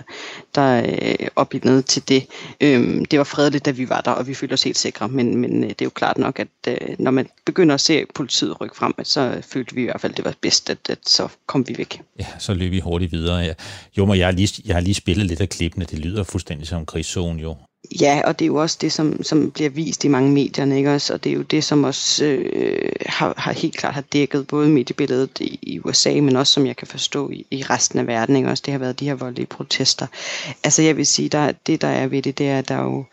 Speaker 6: der øh, opildnede til det. Øh, Øhm, det var fredeligt, da vi var der, og vi følte os helt sikre, men, men øh, det er jo klart nok, at øh, når man begynder at se politiet rykke frem, så følte vi i hvert fald, at det var bedst, at, at så kom vi væk.
Speaker 1: Ja, så løb vi hurtigt videre. Ja. Jo, men jeg har, lige, jeg har lige spillet lidt af klippene. Det lyder fuldstændig som krigszone jo.
Speaker 6: Ja, og det er jo også det, som, som bliver vist i mange medierne, ikke også? Og det er jo det, som også øh, har, har helt klart har dækket både mediebilledet i, i USA, men også som jeg kan forstå i, i resten af verden, ikke også? Det har været de her voldelige protester. Altså jeg vil sige, der, det der er ved det, det er, at der er jo øh,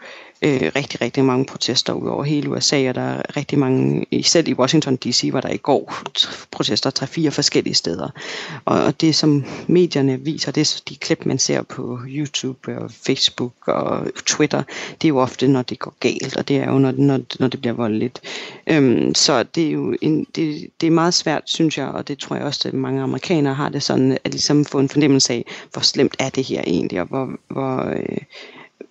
Speaker 6: øh, rigtig, rigtig mange protester ud over hele USA, og der er rigtig mange, selv i Washington D.C. var der i går protester tre-fire forskellige steder. Og, og det som medierne viser, det er de klip, man ser på YouTube og Facebook og Twitter, det er jo ofte, når det går galt, og det er jo, når, når, når det bliver voldeligt. Øhm, så det er jo en, det, det er meget svært, synes jeg, og det tror jeg også, at mange amerikanere har det sådan, at ligesom få en fornemmelse af, hvor slemt er det her egentlig, og hvor, hvor øh,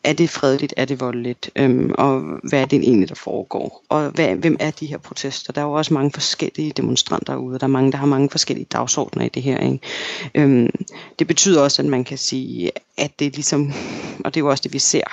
Speaker 6: er det fredeligt, er det voldeligt, øhm, og hvad er det egentlig, der foregår? Og hvad, hvem er de her protester? Der er jo også mange forskellige demonstranter ude, der er mange, der har mange forskellige dagsordner i det her. Ikke? Øhm, det betyder også, at man kan sige, at det ligesom, og det er jo også det, vi ser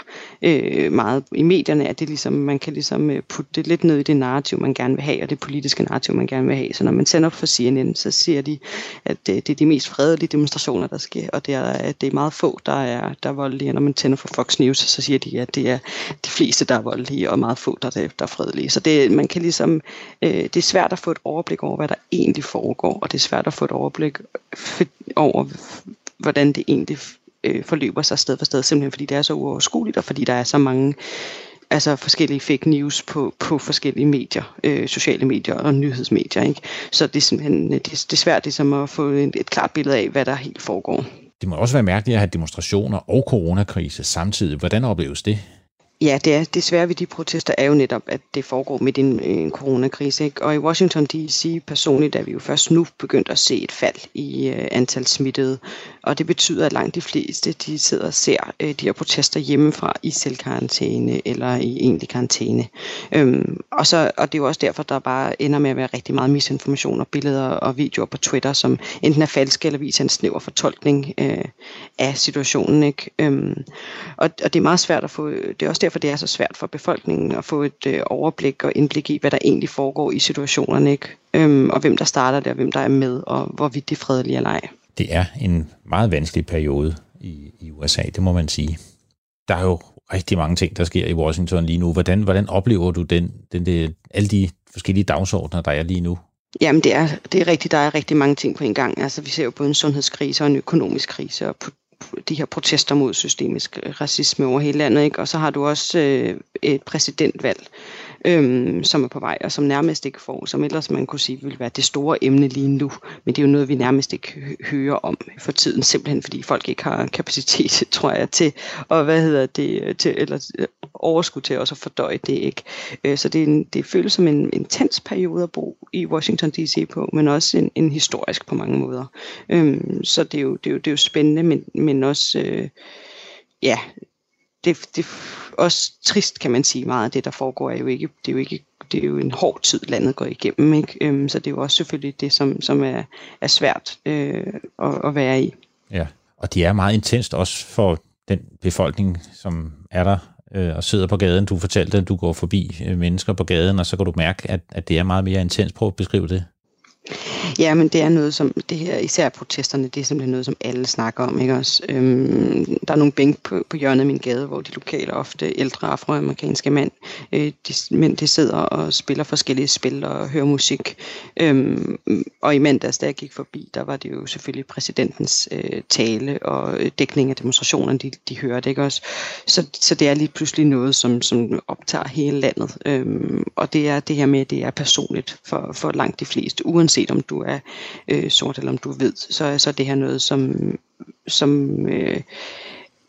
Speaker 6: øh, meget i medierne, at det ligesom, man kan ligesom øh, putte det lidt ned i det narrativ, man gerne vil have, og det politiske narrativ, man gerne vil have. Så når man sender op for CNN, så siger de, at det, det er de mest fredelige demonstrationer, der sker, og det er, at det er meget få, der er, der er voldelige. Når man tænder for Fox News, så siger de, at det er de fleste, der er voldelige, og meget få, der er, der er fredelige. Så det, man kan ligesom, øh, det er svært at få et overblik over, hvad der egentlig foregår, og det er svært at få et overblik over, hvordan det egentlig øh, forløber sig sted for sted, simpelthen fordi det er så uoverskueligt, og fordi der er så mange altså forskellige fake news på, på forskellige medier, øh, sociale medier og nyhedsmedier. Ikke? Så det er simpelthen det, det er svært ligesom at få et, et klart billede af, hvad der helt foregår.
Speaker 1: Det må også være mærkeligt at have demonstrationer og coronakrise samtidig. Hvordan opleves det?
Speaker 6: Ja, det, er, desværre ved de protester er jo netop, at det foregår midt i en, en coronakrise. Ikke? Og i Washington D.C. personligt er vi jo først nu begyndt at se et fald i øh, antal smittede. Og det betyder, at langt de fleste de sidder og ser øh, de her protester hjemmefra i selvkarantæne eller i egentlig karantæne. Øhm, og, så, og det er jo også derfor, der bare ender med at være rigtig meget misinformation og billeder og videoer på Twitter, som enten er falske eller viser en snæver fortolkning øh, af situationen. Ikke? Øhm, og, og det er meget svært at få... Det er også derfor, det er så svært for befolkningen at få et øh, overblik og indblik i, hvad der egentlig foregår i situationerne, ikke? Øhm, og hvem der starter det, og hvem der er med, og hvorvidt det er fredeligt eller ej.
Speaker 1: Det er en meget vanskelig periode i, i USA, det må man sige. Der er jo rigtig mange ting, der sker i Washington lige nu. Hvordan, hvordan oplever du den, den, den, alle de forskellige dagsordner, der er lige nu?
Speaker 6: Jamen, det er, det er rigtigt. Der er rigtig mange ting på en gang. Altså, vi ser jo både en sundhedskrise og en økonomisk krise, og de her protester mod systemisk racisme over hele landet. Ikke? Og så har du også øh, et præsidentvalg, øhm, som er på vej, og som nærmest ikke får, som ellers man kunne sige ville være det store emne lige nu. Men det er jo noget, vi nærmest ikke hører om for tiden, simpelthen fordi folk ikke har kapacitet, tror jeg, til, og hvad hedder det, til, eller øh, overskud til også at fordøje det ikke. Øh, så det, er en, det føles som en intens periode at bo i Washington D.C. på, men også en, en historisk på mange måder. Øhm, så det er, jo, det, er jo, det er jo spændende, men, men også, øh, ja, det, det er også trist, kan man sige, meget af det, der foregår, er jo ikke, det er jo ikke det er jo en hård tid, landet går igennem, ikke? Øhm, så det er jo også selvfølgelig det, som, som er, er svært øh, at, at være i.
Speaker 1: Ja, og det er meget intenst også for den befolkning, som er der øh, og sidder på gaden. Du fortalte, at du går forbi øh, mennesker på gaden, og så kan du mærke, at, at det er meget mere intenst. Prøv at beskrive det.
Speaker 6: Ja, men det er noget, som det her, især protesterne, det er simpelthen noget, som alle snakker om. Ikke også? Øhm, der er nogle bænk på, på hjørnet af min gade, hvor de lokale, ofte ældre afroamerikanske mænd, øh, de, mænd, de sidder og spiller forskellige spil og hører musik. Øhm, og i mandags, da jeg gik forbi, der var det jo selvfølgelig præsidentens øh, tale og øh, dækning af demonstrationerne, de, de hørte. Ikke også? Så, så det er lige pludselig noget, som, som optager hele landet. Øhm, og det er det her med, at det er personligt for, for langt de fleste, uanset om du er øh, sort eller om du er hvid, så, så det her noget, som, som øh,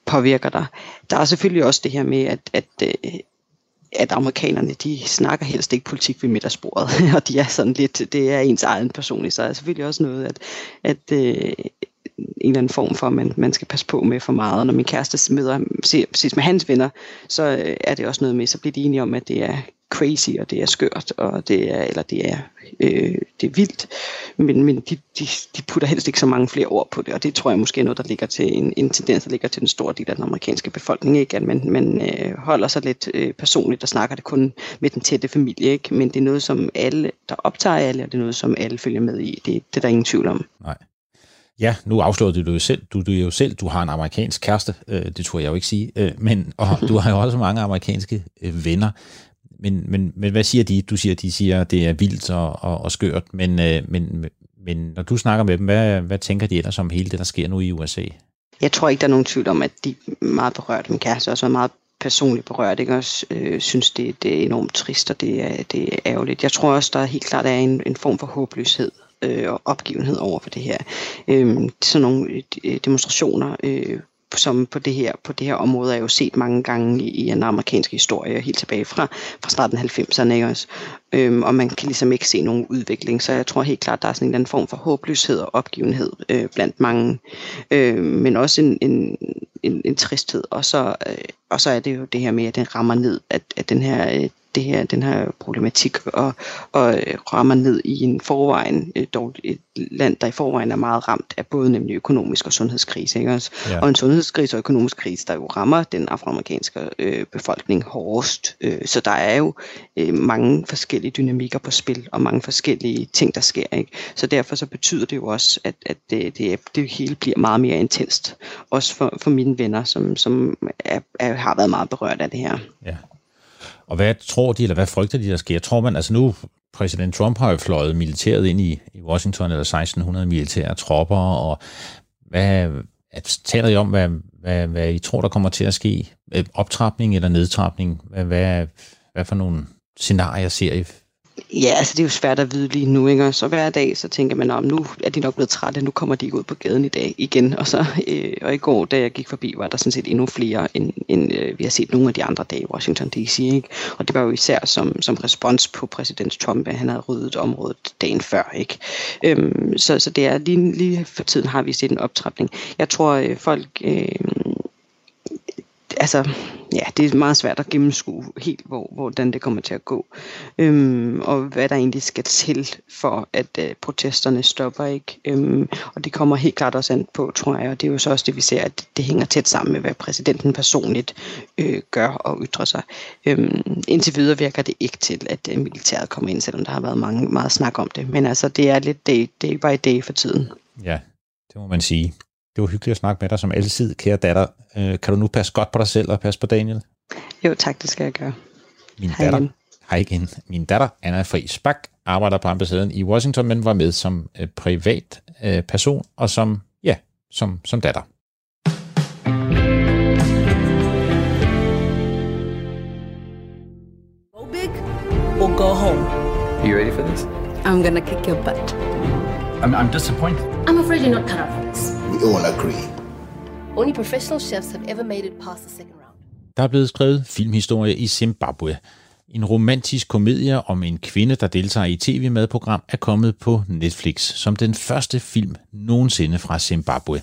Speaker 6: påvirker dig. Der er selvfølgelig også det her med, at, at øh, at amerikanerne, de snakker helst ikke politik ved middagsbordet, og de er sådan lidt, det er ens egen personligt, så er selvfølgelig også noget, at, at øh, en eller anden form for, at man, man skal passe på med for meget. Og når min kæreste møder ses med hans venner, så øh, er det også noget med, så bliver de enige om, at det er crazy, og det er skørt, og det er, eller det er, øh, det er vildt, men, men de, de, de putter helst ikke så mange flere ord på det, og det tror jeg måske er noget, der ligger til en, en tendens, der ligger til den store del af den amerikanske befolkning, ikke? at man, man øh, holder sig lidt øh, personligt og snakker det kun med den tætte familie, ikke? men det er noget, som alle, der optager alle, og det er noget, som alle følger med i, det, det er der ingen tvivl om.
Speaker 1: Nej. Ja, nu afslørede du jo selv, du, du jo selv, du har en amerikansk kæreste, øh, det tror jeg jo ikke sige, øh, men og du har jo også mange amerikanske øh, venner. Men, men, men hvad siger de? Du siger, de siger, det er vildt og, og, og skørt, men, øh, men, men når du snakker med dem, hvad, hvad tænker de ellers om hele det, der sker nu i USA?
Speaker 6: Jeg tror ikke, der er nogen tvivl om, at de er meget berørt. Min kæreste også er meget personligt berørt, ikke? også øh, synes, det, det er enormt trist, og det er, det er ærgerligt. Jeg tror også, der helt klart er en, en form for håbløshed øh, og opgivenhed over for det her. Øh, sådan nogle øh, demonstrationer øh, som på det her, på det her område er jo set mange gange i, i en amerikansk historie, helt tilbage fra, fra starten af 90'erne, ikke også? Øhm, og man kan ligesom ikke se nogen udvikling, så jeg tror helt klart, der er sådan en eller anden form for håbløshed og opgivenhed øh, blandt mange, øh, men også en, en, en, en tristhed, og så, øh, og så er det jo det her med, at den rammer ned, at, at den her øh, det her, den her problematik og, og øh, rammer ned i en forvejen, et, et land, der i forvejen er meget ramt af både nemlig økonomisk og sundhedskrise. Ikke? Også? Ja. Og en sundhedskrise og økonomisk krise, der jo rammer den afroamerikanske øh, befolkning hårdest. Øh, så der er jo øh, mange forskellige dynamikker på spil, og mange forskellige ting, der sker. Ikke? Så derfor så betyder det jo også, at, at det, det, det hele bliver meget mere intenst. Også for, for mine venner, som, som er, er, har været meget berørt af det her.
Speaker 1: Ja. Og hvad tror de, eller hvad frygter de, der sker? Tror man, altså nu, præsident Trump har jo fløjet militæret ind i, i Washington, eller 1600 militære tropper, og hvad, at, taler I om, hvad, hvad, hvad I tror, der kommer til at ske? Øh, optrapning eller nedtrapning? Hvad, hvad, hvad for nogle scenarier ser I
Speaker 6: Ja, altså det er jo svært at vide lige nu, ikke? Så hver dag, så tænker man, om nu er de nok blevet trætte, nu kommer de ikke ud på gaden i dag igen. Og, så, øh, og i går, da jeg gik forbi, var der sådan set endnu flere, end, end øh, vi har set nogle af de andre dage i Washington D.C. Ikke? Og det var jo især som, som respons på præsident Trump, at han havde ryddet området dagen før. Ikke? Øhm, så, så det er lige, lige for tiden har vi set en optrapning. Jeg tror, øh, folk... Øh, altså, ja, det er meget svært at gennemskue helt, hvor, hvordan det kommer til at gå. Øhm, og hvad der egentlig skal til for, at øh, protesterne stopper ikke. Øhm, og det kommer helt klart også an på, tror jeg, og det er jo så også det, vi ser, at det hænger tæt sammen med, hvad præsidenten personligt øh, gør og ytrer sig. Øhm, indtil videre virker det ikke til, at øh, militæret kommer ind, selvom der har været mange, meget snak om det. Men altså, det er lidt day, day by day for tiden.
Speaker 1: Ja, det må man sige. Det var hyggeligt at snakke med dig som altid, kære datter. Øh, kan du nu passe godt på dig selv og passe på Daniel?
Speaker 6: Jo, tak, det skal jeg gøre.
Speaker 1: Min hej datter, igen. Hej igen. Min datter, Anna Friis Bak, arbejder på ambassaden i Washington, men var med som øh, privat øh, person og som, ja, som, som datter.
Speaker 7: Go big or go home.
Speaker 8: Are you ready for this?
Speaker 7: I'm gonna kick your butt.
Speaker 8: I'm, I'm disappointed.
Speaker 9: I'm afraid you're not cut out for this.
Speaker 10: We all agree.
Speaker 9: Only professional chefs have ever made it past the second round.
Speaker 1: Der er blevet skrevet filmhistorie i Zimbabwe. En romantisk komedie om en kvinde, der deltager i et tv-madprogram, er kommet på Netflix som den første film nogensinde fra Zimbabwe.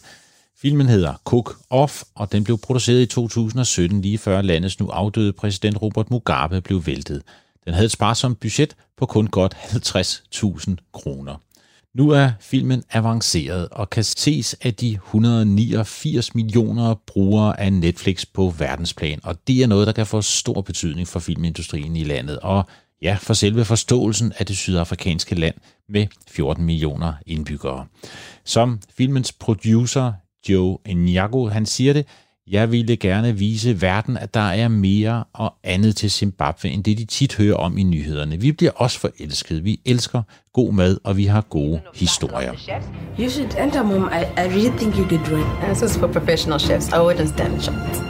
Speaker 1: Filmen hedder Cook Off, og den blev produceret i 2017, lige før landets nu afdøde præsident Robert Mugabe blev væltet. Den havde et sparsomt budget på kun godt 50.000 kroner. Nu er filmen avanceret og kan ses af de 189 millioner brugere af Netflix på verdensplan, og det er noget, der kan få stor betydning for filmindustrien i landet, og ja, for selve forståelsen af det sydafrikanske land med 14 millioner indbyggere. Som filmens producer Joe Nyago, han siger det, jeg ville gerne vise verden, at der er mere og andet til Zimbabwe, end det de tit hører om i nyhederne. Vi bliver også forelsket. Vi elsker god mad, og vi har gode historier.
Speaker 11: You should enter, Mom. I, I really think you could do it.
Speaker 12: This is for professional chefs. I wouldn't stand a chance.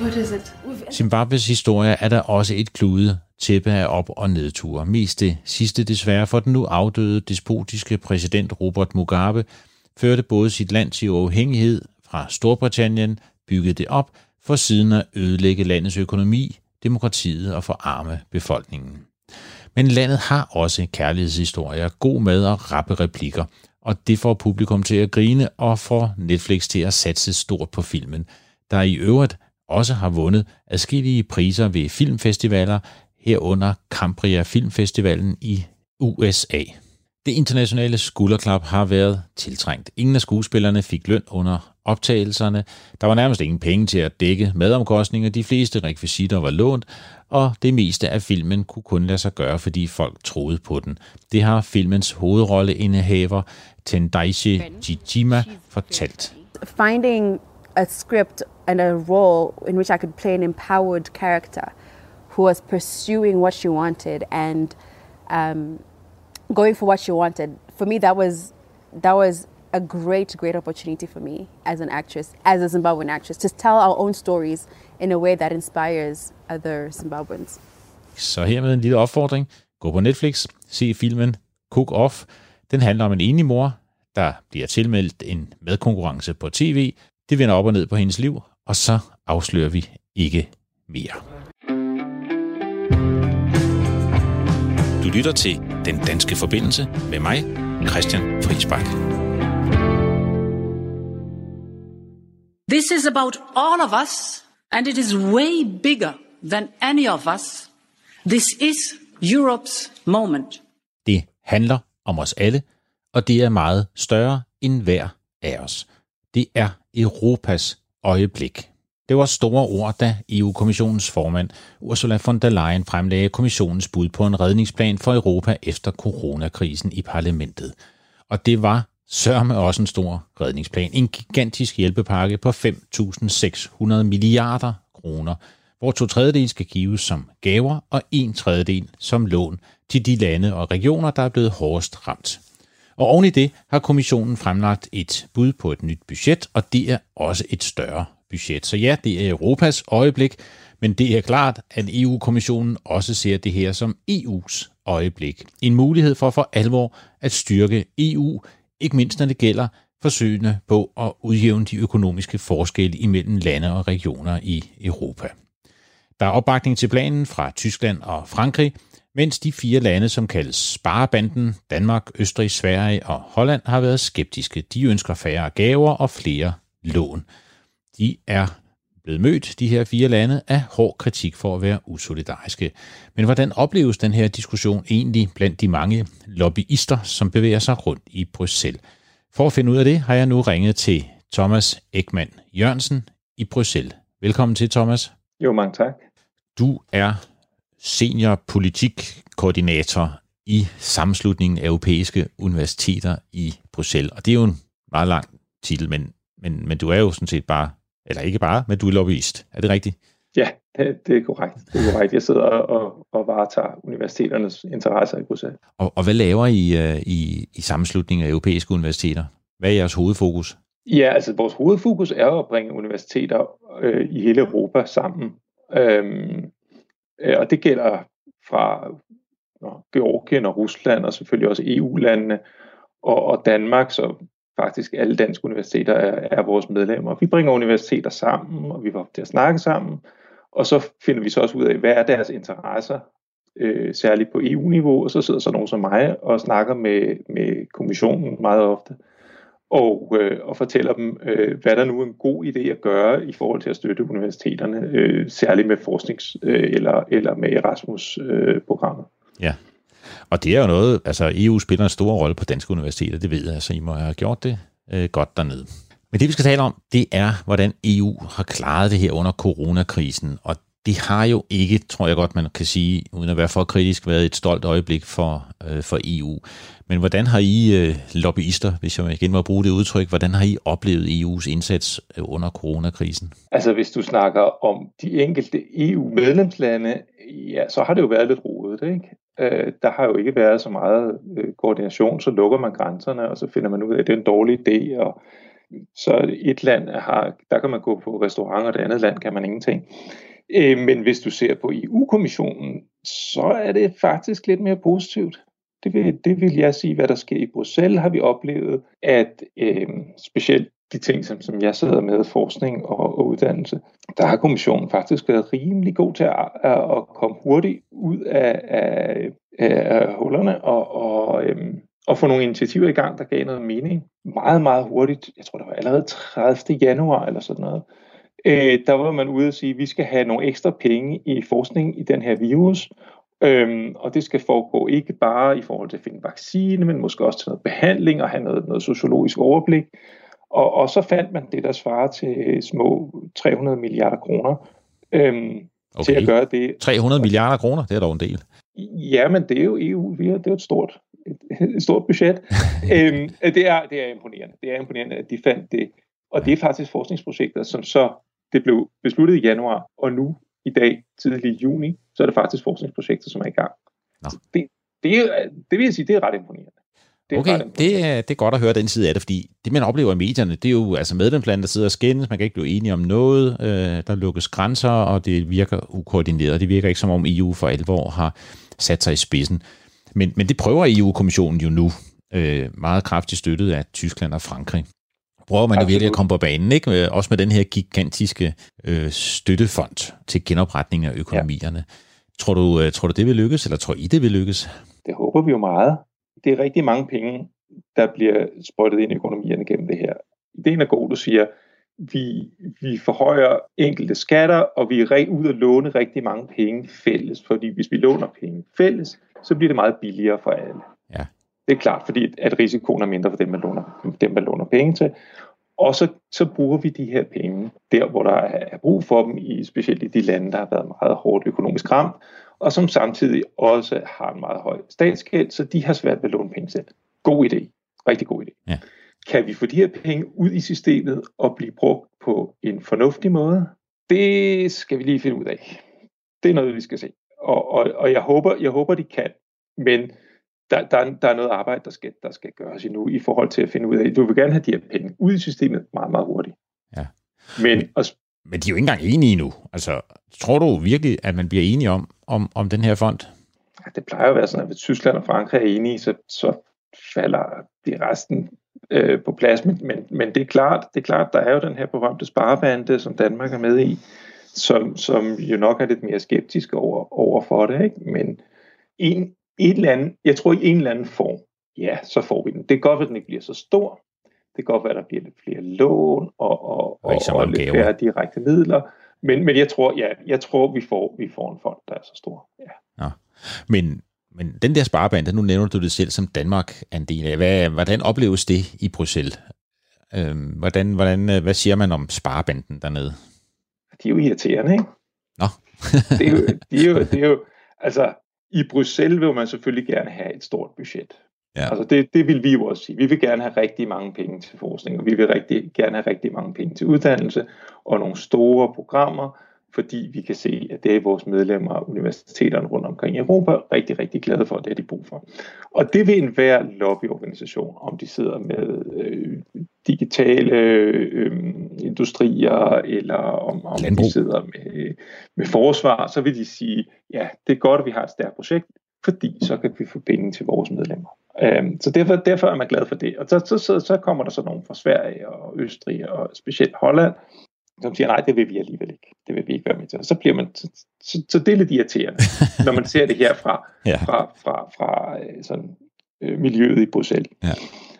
Speaker 11: What is it?
Speaker 1: Zimbabwes historie er der også et klude tæppe af op- og nedture. Mest det sidste desværre for den nu afdøde despotiske præsident Robert Mugabe førte både sit land til uafhængighed fra Storbritannien byggede det op for siden at ødelægge landets økonomi, demokratiet og forarme befolkningen. Men landet har også kærlighedshistorier, god mad og rappe replikker, og det får publikum til at grine og får Netflix til at satse stort på filmen, der i øvrigt også har vundet adskillige priser ved filmfestivaler, herunder Cambria Filmfestivalen i USA. Det internationale skulderklap har været tiltrængt. Ingen af skuespillerne fik løn under optagelserne. Der var nærmest ingen penge til at dække madomkostninger. De fleste rekvisitter var lånt, og det meste af filmen kunne kun lade sig gøre, fordi folk troede på den. Det har filmens hovedrolleindehaver Tendaichi Jijima fortalt.
Speaker 13: Finding a script and a role in which I could play an empowered character who was pursuing what she wanted and um, going for what she wanted. For me, that was that was a great, great opportunity for me as an actress, as a Zimbabwean actress, to tell our own stories in a way that inspires other Zimbabweans.
Speaker 1: Så hermed en lille opfordring. Gå på Netflix, se filmen Cook Off. Den handler om en enig mor, der bliver tilmeldt en medkonkurrence på tv. Det vender op og ned på hendes liv, og så afslører vi ikke mere.
Speaker 5: Du lytter til Den Danske Forbindelse med mig, Christian Friisbak.
Speaker 10: This is about all of us, and it is way bigger than any of us. This is Europe's moment.
Speaker 1: Det handler om os alle, og det er meget større end hver af os. Det er Europas øjeblik. Det var store ord, da EU-kommissionens formand Ursula von der Leyen fremlagde kommissionens bud på en redningsplan for Europa efter coronakrisen i parlamentet. Og det var sørme også en stor redningsplan. En gigantisk hjælpepakke på 5.600 milliarder kroner, hvor to tredjedel skal gives som gaver og en tredjedel som lån til de lande og regioner, der er blevet hårdest ramt. Og oven i det har kommissionen fremlagt et bud på et nyt budget, og det er også et større budget. Så ja, det er Europas øjeblik, men det er klart, at EU-kommissionen også ser det her som EU's øjeblik. En mulighed for for alvor at styrke EU, ikke mindst når det gælder forsøgene på at udjævne de økonomiske forskelle imellem lande og regioner i Europa. Der er opbakning til planen fra Tyskland og Frankrig, mens de fire lande, som kaldes Sparebanden, Danmark, Østrig, Sverige og Holland, har været skeptiske. De ønsker færre gaver og flere lån. De er blevet mødt, de her fire lande, af hård kritik for at være usolidariske. Men hvordan opleves den her diskussion egentlig blandt de mange lobbyister, som bevæger sig rundt i Bruxelles? For at finde ud af det, har jeg nu ringet til Thomas Ekman Jørgensen i Bruxelles. Velkommen til, Thomas.
Speaker 14: Jo, mange tak.
Speaker 1: Du er senior politikkoordinator i sammenslutningen af europæiske universiteter i Bruxelles. Og det er jo en meget lang titel, men, men, men du er jo sådan set bare, eller ikke bare, men du er lobbyist. Er det rigtigt?
Speaker 14: Ja, det, det er korrekt. Det er korrekt. Jeg sidder og, og varetager universiteternes interesser i Bruxelles.
Speaker 1: Og, og hvad laver I uh, i, i sammenslutningen af europæiske universiteter? Hvad er jeres hovedfokus?
Speaker 14: Ja, altså vores hovedfokus er at bringe universiteter øh, i hele Europa sammen. Øhm, Øh, og det gælder fra Georgien og Rusland og selvfølgelig også EU-landene og, og Danmark, så faktisk alle danske universiteter er, er vores medlemmer. Vi bringer universiteter sammen, og vi får til at snakke sammen, og så finder vi så også ud af, hvad er deres interesser, øh, særligt på EU-niveau, og så sidder så nogen som mig og snakker med, med kommissionen meget ofte og, øh, og fortæller dem, øh, hvad der nu er en god idé at gøre i forhold til at støtte universiteterne, øh, særligt med forsknings- øh, eller, eller med Erasmus-programmet.
Speaker 1: Øh, ja, og det er jo noget, altså EU spiller en stor rolle på danske universiteter, det ved jeg, altså I må have gjort det øh, godt dernede. Men det vi skal tale om, det er, hvordan EU har klaret det her under coronakrisen, og det har jo ikke, tror jeg godt, man kan sige, uden at være for kritisk, været et stolt øjeblik for, øh, for EU. Men hvordan har I øh, lobbyister, hvis jeg igen må bruge det udtryk, hvordan har I oplevet EU's indsats øh, under coronakrisen?
Speaker 14: Altså hvis du snakker om de enkelte EU-medlemslande, ja, så har det jo været lidt rodet, ikke? Øh, der har jo ikke været så meget øh, koordination, så lukker man grænserne, og så finder man ud af, at det er en dårlig idé, og så et land har, der kan man gå på restaurant, og det andet land kan man ingenting. Øh, men hvis du ser på EU-kommissionen, så er det faktisk lidt mere positivt. Det vil, det vil jeg sige, hvad der sker i Bruxelles, har vi oplevet, at øh, specielt de ting, som, som jeg sidder med, forskning og, og uddannelse, der har kommissionen faktisk været rimelig god til at, at, at komme hurtigt ud af, af, af hullerne og, og, øhm, og få nogle initiativer i gang, der gav noget mening. Meget, meget hurtigt. Jeg tror, det var allerede 30. januar eller sådan noget øh, der var man ude og sige, at vi skal have nogle ekstra penge i forskning i den her virus, øhm, og det skal foregå ikke bare i forhold til at finde vaccine, men måske også til noget behandling og have noget, noget sociologisk overblik. Og, og så fandt man det, der svarer til små 300 milliarder kroner øhm, okay. til at gøre det.
Speaker 1: 300 milliarder kroner, det er dog en del.
Speaker 14: Ja, men det er jo EU, det er jo et stort, et, et stort budget. øhm, det, er, det er imponerende. Det er imponerende, at de fandt det. Og det er faktisk forskningsprojekter, som så det blev besluttet i januar, og nu i dag, tidlig juni, så er det faktisk forskningsprojekter, som er i gang. Det, det, det vil jeg sige, det er ret imponerende. Det
Speaker 1: okay, det er, det er godt at høre den side af det, fordi det, man oplever i medierne, det er jo altså medlemslande, der sidder og skændes, man kan ikke blive enige om noget, øh, der lukkes grænser, og det virker ukoordineret. Det virker ikke som om EU for alvor har sat sig i spidsen. Men, men det prøver EU-kommissionen jo nu, øh, meget kraftigt støttet af Tyskland og Frankrig. Prøver man jo virkelig at komme på banen, ikke? Øh, også med den her gigantiske øh, støttefond til genopretning af økonomierne. Ja. Tror, du, øh, tror du, det vil lykkes, eller tror I, det vil lykkes?
Speaker 14: Det håber vi jo meget. Det er rigtig mange penge, der bliver sprøjtet ind i økonomierne gennem det her. Ideen er god, du siger, vi, vi forhøjer enkelte skatter, og vi er ud at låne rigtig mange penge fælles. Fordi hvis vi låner penge fælles, så bliver det meget billigere for alle.
Speaker 1: Ja.
Speaker 14: Det er klart, fordi at risikoen er mindre for dem, man låner, dem, man låner penge til. Og så, så bruger vi de her penge der, hvor der er brug for dem, i specielt i de lande, der har været meget hårdt økonomisk ramt, og som samtidig også har en meget høj statsgæld, så de har svært ved at låne penge selv. God idé. Rigtig god idé.
Speaker 1: Ja.
Speaker 14: Kan vi få de her penge ud i systemet og blive brugt på en fornuftig måde? Det skal vi lige finde ud af. Det er noget, vi skal se. Og, og, og jeg, håber, jeg håber, de kan. Men der, der, der er noget arbejde, der skal, der skal gøres endnu i forhold til at finde ud af, du vil gerne have de her penge ud i systemet meget, meget hurtigt.
Speaker 1: Ja.
Speaker 14: Men, og,
Speaker 1: men de er jo ikke engang enige nu. Altså, tror du virkelig, at man bliver enige om, om, om den her fond?
Speaker 14: Det plejer at være sådan, at hvis Tyskland og Frankrig er enige, så, så falder de resten øh, på plads. Men, men, men det er klart, det er klart, der er jo den her berømte sparebande, som Danmark er med i, som, som jo nok er lidt mere skeptisk over, over for det. Ikke? Men en, et eller andet, jeg tror i en eller anden form, ja, så får vi den. Det er godt at den ikke bliver så stor. Det kan godt være, at der bliver lidt flere lån og, og, og, og, og lidt flere direkte midler. Men, men jeg tror, ja, jeg tror vi, får, vi får en fond, der er så stor. Ja.
Speaker 1: ja. Men, men den der sparebande, nu nævner du det selv som Danmark er en del af. Hvad, hvordan opleves det i Bruxelles? Øhm, hvordan, hvordan, hvad siger man om sparebanden dernede?
Speaker 14: De er jo irriterende, ikke?
Speaker 1: Nå.
Speaker 14: det, er jo, de er jo, det er jo, altså, i Bruxelles vil man selvfølgelig gerne have et stort budget.
Speaker 1: Ja.
Speaker 14: Altså det, det vil vi jo også sige. Vi vil gerne have rigtig mange penge til forskning, og vi vil rigtig, gerne have rigtig mange penge til uddannelse og nogle store programmer, fordi vi kan se, at det er vores medlemmer af universiteterne rundt omkring i Europa rigtig, rigtig glade for, at det er de brug for. Og det vil enhver lobbyorganisation, om de sidder med øh, digitale øh, industrier, eller om, om de sidder med, med forsvar, så vil de sige, ja, det er godt, at vi har et stærkt projekt, fordi så kan vi få penge til vores medlemmer. Øhm, så derfor, derfor er man glad for det. Og så, så, så, så kommer der så nogen fra Sverige og Østrig og specielt Holland, som siger, nej, det vil vi alligevel ikke. Det vil vi ikke være med til. Og så bliver man, så, så, så det er lidt irriterende, når man ser det her fra,
Speaker 1: ja.
Speaker 14: fra, fra, fra sådan, øh, miljøet i Bruxelles.
Speaker 1: Ja.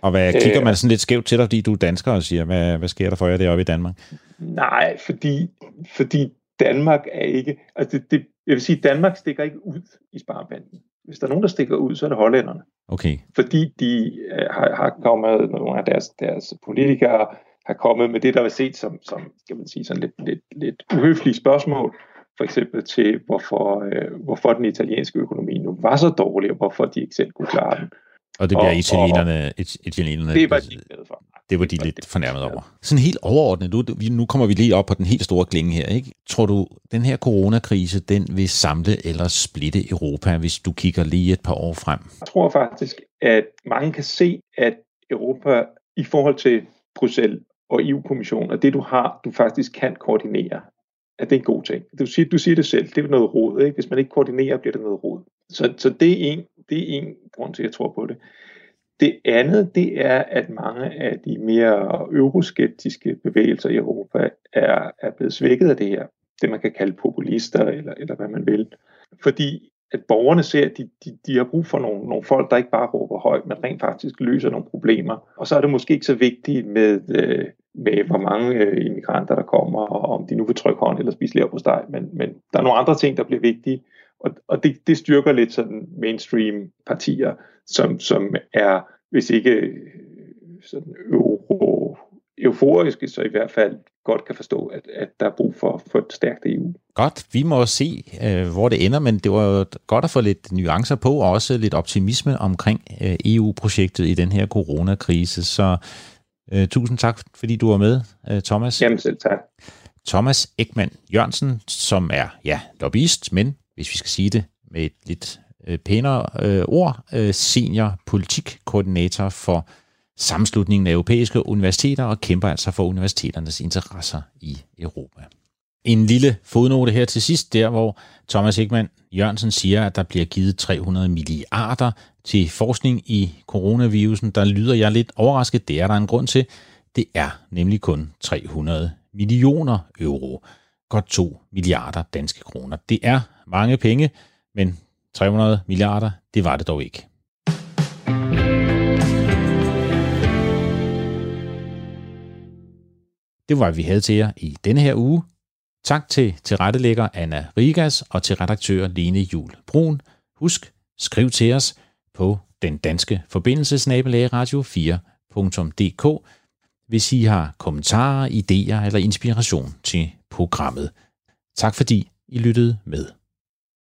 Speaker 1: Og hvad kigger man sådan lidt skævt til dig, fordi du er dansker og siger, hvad, hvad sker der for jer deroppe i Danmark?
Speaker 14: Nej, fordi, fordi Danmark er ikke, altså det, det, jeg vil sige, Danmark stikker ikke ud i sparebanden. Hvis der er nogen, der stikker ud, så er det hollænderne.
Speaker 1: Okay.
Speaker 14: Fordi de øh, har, har kommet, nogle af deres, deres politikere har kommet med det, der var set som, som skal man sige, sådan lidt, lidt, lidt uhøflige spørgsmål, for eksempel til, hvorfor, øh, hvorfor den italienske økonomi nu var så dårlig, og hvorfor de ikke selv kunne klare den.
Speaker 1: Og det bliver og, italienerne, og, italienerne...
Speaker 14: Det var de glade for.
Speaker 1: Det var de det lidt fornærmet over. Sådan helt overordnet, nu, nu kommer vi lige op på den helt store klinge her. Ikke? Tror du, den her coronakrise, den vil samle eller splitte Europa, hvis du kigger lige et par år frem?
Speaker 14: Jeg tror faktisk, at mange kan se, at Europa i forhold til Bruxelles og EU-kommissionen, og det du har, du faktisk kan koordinere, at det er en god ting. Du siger, du siger det selv, det er noget råd. Ikke? Hvis man ikke koordinerer, bliver det noget råd. Så, så det, er en, det er en grund til, at jeg tror på det. Det andet, det er, at mange af de mere euroskeptiske bevægelser i Europa er, er blevet svækket af det her. Det man kan kalde populister, eller, eller hvad man vil. Fordi at borgerne ser, at de, de, de har brug for nogle, nogle folk, der ikke bare råber højt, men rent faktisk løser nogle problemer. Og så er det måske ikke så vigtigt med, øh, med hvor mange øh, immigranter der kommer, og om de nu vil trykke hånd eller spise på steg. Men, men der er nogle andre ting, der bliver vigtige. Og, og det, det styrker lidt sådan mainstream partier, som, som er, hvis ikke øh, sådan euro, euforiske, så i hvert fald godt kan forstå, at, at der er brug for, for et stærkt EU.
Speaker 1: Godt, vi må se, øh, hvor det ender, men det var jo godt at få lidt nuancer på, og også lidt optimisme omkring øh, EU-projektet i den her coronakrise. Så øh, tusind tak, fordi du var med, øh, Thomas.
Speaker 14: Jamen selv tak.
Speaker 1: Thomas Ekman Jørgensen, som er ja, lobbyist, men hvis vi skal sige det med et lidt øh, pænere øh, ord, øh, senior politikkoordinator for sammenslutningen af europæiske universiteter og kæmper altså for universiteternes interesser i Europa. En lille fodnote her til sidst, der hvor Thomas Ekman Jørgensen siger, at der bliver givet 300 milliarder til forskning i coronavirusen. Der lyder jeg lidt overrasket. Det er der en grund til. Det er nemlig kun 300 millioner euro. Godt 2 milliarder danske kroner. Det er mange penge, men 300 milliarder, det var det dog ikke. Det var, hvad vi havde til jer i denne her uge. Tak til tilrettelægger Anna Rigas og til redaktør Lene Jul Brun. Husk, skriv til os på den danske forbindelsesnabelag radio 4.dk, hvis I har kommentarer, idéer eller inspiration til programmet. Tak fordi I lyttede med.